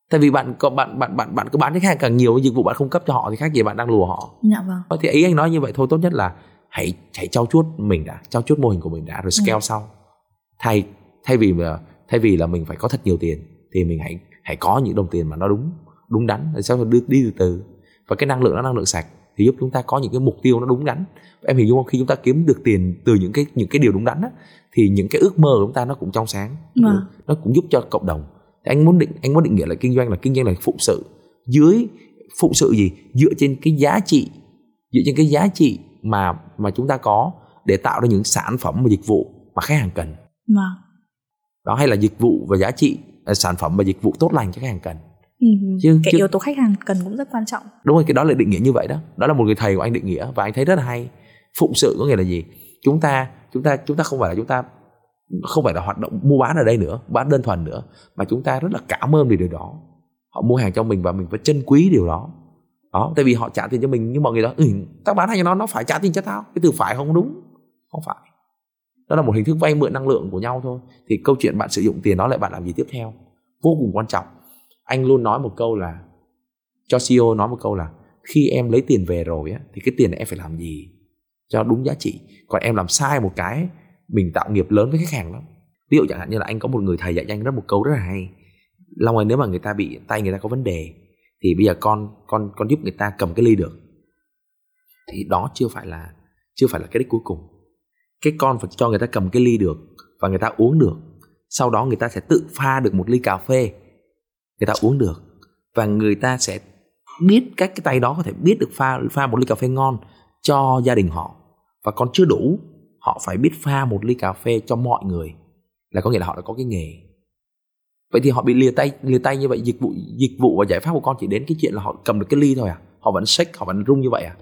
tại vì bạn có bạn bạn bạn bạn cứ bán khách hàng càng nhiều dịch vụ bạn cung cấp cho họ thì khác gì bạn đang lùa họ. Dạ vâng. Thì ý anh nói như vậy thôi tốt nhất là hãy hãy trao chuốt mình đã trao chuốt mô hình của mình đã rồi scale ừ. sau. Thay thay vì mà thay vì là mình phải có thật nhiều tiền thì mình hãy hãy có những đồng tiền mà nó đúng đúng đắn. Rồi sau đó đi, đi từ từ. Và cái năng lượng nó năng lượng sạch thì giúp chúng ta có những cái mục tiêu nó đúng đắn. Em hình dung không? Khi chúng ta kiếm được tiền từ những cái những cái điều đúng đắn á, thì những cái ước mơ của chúng ta nó cũng trong sáng. À. nó cũng giúp cho cộng đồng. Thì anh muốn định anh muốn định nghĩa là kinh doanh là kinh doanh là phụng sự. Dưới phụng sự gì? Dựa trên cái giá trị dựa trên cái giá trị mà mà chúng ta có để tạo ra những sản phẩm và dịch vụ mà khách hàng cần. À. đó hay là dịch vụ và giá trị à, sản phẩm và dịch vụ tốt lành cho khách hàng cần Ừ, chứ cái chứ... yếu tố khách hàng cần cũng rất quan trọng. Đúng rồi cái đó là định nghĩa như vậy đó. Đó là một người thầy của anh định nghĩa và anh thấy rất là hay. Phụng sự có nghĩa là gì? Chúng ta chúng ta chúng ta không phải là chúng ta không phải là hoạt động mua bán ở đây nữa bán đơn thuần nữa mà chúng ta rất là cảm ơn vì điều đó. Họ mua hàng cho mình và mình phải trân quý điều đó. Đó tại vì họ trả tiền cho mình nhưng mọi người đó. Ừ, tao bán hàng cho nó nó phải trả tiền cho tao. Cái từ phải không đúng? Không phải. Đó là một hình thức vay mượn năng lượng của nhau thôi. Thì câu chuyện bạn sử dụng tiền đó lại bạn làm gì tiếp theo? Vô cùng quan trọng anh luôn nói một câu là, cho CEO nói một câu là, khi em lấy tiền về rồi á, thì cái tiền này em phải làm gì cho đúng giá trị. Còn em làm sai một cái, mình tạo nghiệp lớn với khách hàng lắm. Ví dụ chẳng hạn như là anh có một người thầy dạy anh rất một câu rất là hay. Long ơi, nếu mà người ta bị tay người ta có vấn đề, thì bây giờ con con con giúp người ta cầm cái ly được. Thì đó chưa phải là, chưa phải là cái đích cuối cùng. Cái con phải cho người ta cầm cái ly được và người ta uống được. Sau đó người ta sẽ tự pha được một ly cà phê người ta uống được. Và người ta sẽ biết cách cái tay đó có thể biết được pha pha một ly cà phê ngon cho gia đình họ. Và còn chưa đủ, họ phải biết pha một ly cà phê cho mọi người, là có nghĩa là họ đã có cái nghề. Vậy thì họ bị lìa tay lìa tay như vậy, dịch vụ dịch vụ và giải pháp của con chỉ đến cái chuyện là họ cầm được cái ly thôi à? Họ vẫn shake họ vẫn rung như vậy à?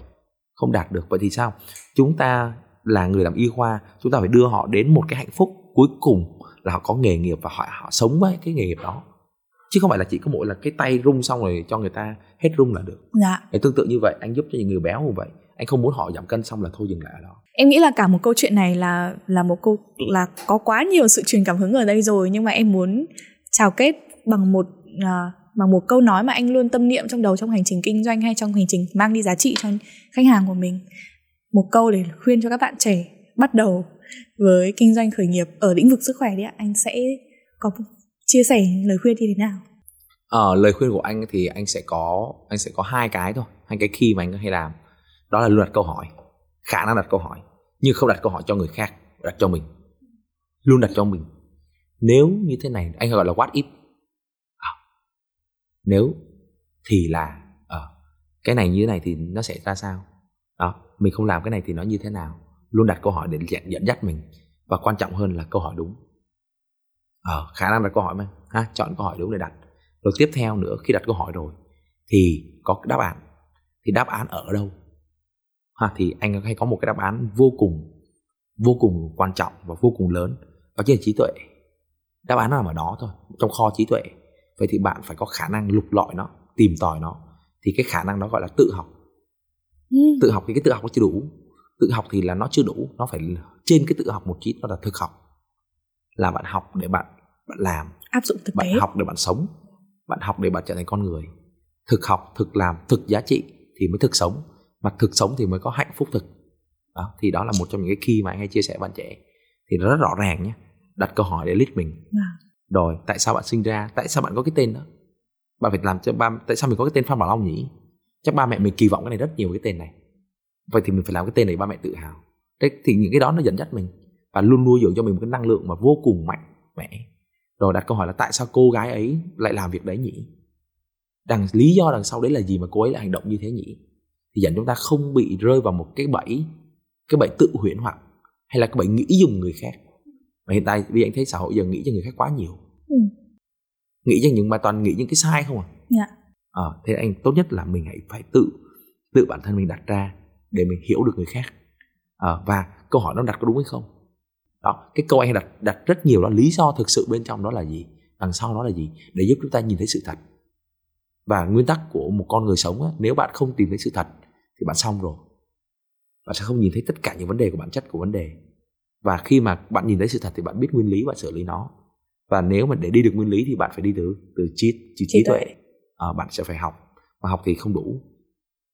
Không đạt được. Vậy thì sao? Chúng ta là người làm y khoa, chúng ta phải đưa họ đến một cái hạnh phúc cuối cùng là họ có nghề nghiệp và họ họ sống với cái nghề nghiệp đó chứ không phải là chỉ có mỗi là cái tay rung xong rồi cho người ta hết rung là được. Dạ. Thì tương tự như vậy anh giúp cho những người béo như vậy. Anh không muốn họ giảm cân xong là thôi dừng lại ở đó. Em nghĩ là cả một câu chuyện này là là một câu là có quá nhiều sự truyền cảm hứng ở đây rồi nhưng mà em muốn chào kết bằng một uh, bằng một câu nói mà anh luôn tâm niệm trong đầu trong hành trình kinh doanh hay trong hành trình mang đi giá trị cho khách hàng của mình. Một câu để khuyên cho các bạn trẻ bắt đầu với kinh doanh khởi nghiệp ở lĩnh vực sức khỏe đi ạ. Anh sẽ có chia sẻ lời khuyên như thế nào? Ờ, lời khuyên của anh thì anh sẽ có anh sẽ có hai cái thôi hai cái khi mà anh hay làm. Đó là luôn đặt câu hỏi khả năng đặt câu hỏi nhưng không đặt câu hỏi cho người khác đặt cho mình. Luôn đặt cho mình. Nếu như thế này anh gọi là what if. À, nếu thì là à, cái này như thế này thì nó sẽ ra sao? Đó mình không làm cái này thì nó như thế nào? Luôn đặt câu hỏi để dẫn, dẫn dắt mình. Và quan trọng hơn là câu hỏi đúng ờ, khả năng đặt câu hỏi mà. Ha chọn câu hỏi đúng để đặt. Rồi tiếp theo nữa khi đặt câu hỏi rồi thì có đáp án. Thì đáp án ở đâu? Ha thì anh hay có một cái đáp án vô cùng vô cùng quan trọng và vô cùng lớn đó chính là trí tuệ. Đáp án nó nằm ở đó thôi trong kho trí tuệ. Vậy thì bạn phải có khả năng lục lọi nó tìm tòi nó. Thì cái khả năng đó gọi là tự học. Ừ. tự học thì cái tự học nó chưa đủ. Tự học thì là nó chưa đủ nó phải trên cái tự học một chút đó là thực học là bạn học để bạn bạn làm áp dụng thực bạn tế. học để bạn sống bạn học để bạn trở thành con người. Thực học thực làm thực giá trị thì mới thực sống mà thực sống thì mới có hạnh phúc thực. Đó thì đó là một trong những cái khi mà anh hay chia sẻ với bạn trẻ. Thì nó rất rõ ràng nhé đặt câu hỏi để list mình. À. rồi tại sao bạn sinh ra? Tại sao bạn có cái tên đó? Bạn phải làm cho ba tại sao mình có cái tên phan bảo long nhỉ? Chắc ba mẹ mình kỳ vọng cái này rất nhiều cái tên này. Vậy thì mình phải làm cái tên này ba mẹ tự hào. Thế thì những cái đó nó dẫn dắt mình và luôn nuôi dưỡng cho mình một cái năng lượng mà vô cùng mạnh mẽ. Rồi đặt câu hỏi là tại sao cô gái ấy lại làm việc đấy nhỉ? Đằng lý do đằng sau đấy là gì mà cô ấy lại hành động như thế nhỉ? Thì dẫn chúng ta không bị rơi vào một cái bẫy cái bẫy tự huyễn hoặc hay là cái bẫy nghĩ dùng người khác. Và hiện tại vì anh thấy xã hội giờ nghĩ cho người khác quá nhiều. Ừ. nghĩ cho những bài toàn nghĩ những cái sai không à? Dạ. à, thế anh tốt nhất là mình hãy phải tự tự bản thân mình đặt ra để mình hiểu được người khác. À, và câu hỏi nó đặt có đúng hay không đó cái câu anh đặt đặt rất nhiều đó lý do thực sự bên trong đó là gì? Đằng sau đó là gì? Để giúp chúng ta nhìn thấy sự thật. Và nguyên tắc của một con người sống á, nếu bạn không tìm thấy sự thật thì bạn xong rồi. Bạn sẽ không nhìn thấy tất cả những vấn đề của bản chất của vấn đề. Và khi mà bạn nhìn thấy sự thật thì bạn biết nguyên lý và xử lý nó. Và nếu mà để đi được nguyên lý thì bạn phải đi từ từ trí trí, trí tuệ. À, bạn sẽ phải học. Mà học thì không đủ.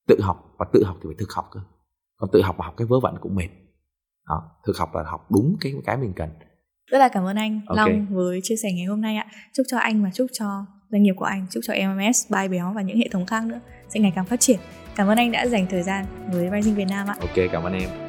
Tự học và tự học thì phải thực học cơ. Còn tự học và học cái vớ vẩn cũng mệt đó, thực học là học đúng cái cái mình cần. Rất là cảm ơn anh okay. Long với chia sẻ ngày hôm nay ạ. Chúc cho anh và chúc cho doanh nghiệp của anh chúc cho MMS Bai Béo và những hệ thống khác nữa sẽ ngày càng phát triển. Cảm ơn anh đã dành thời gian với Rising Việt Nam ạ. Ok cảm ơn em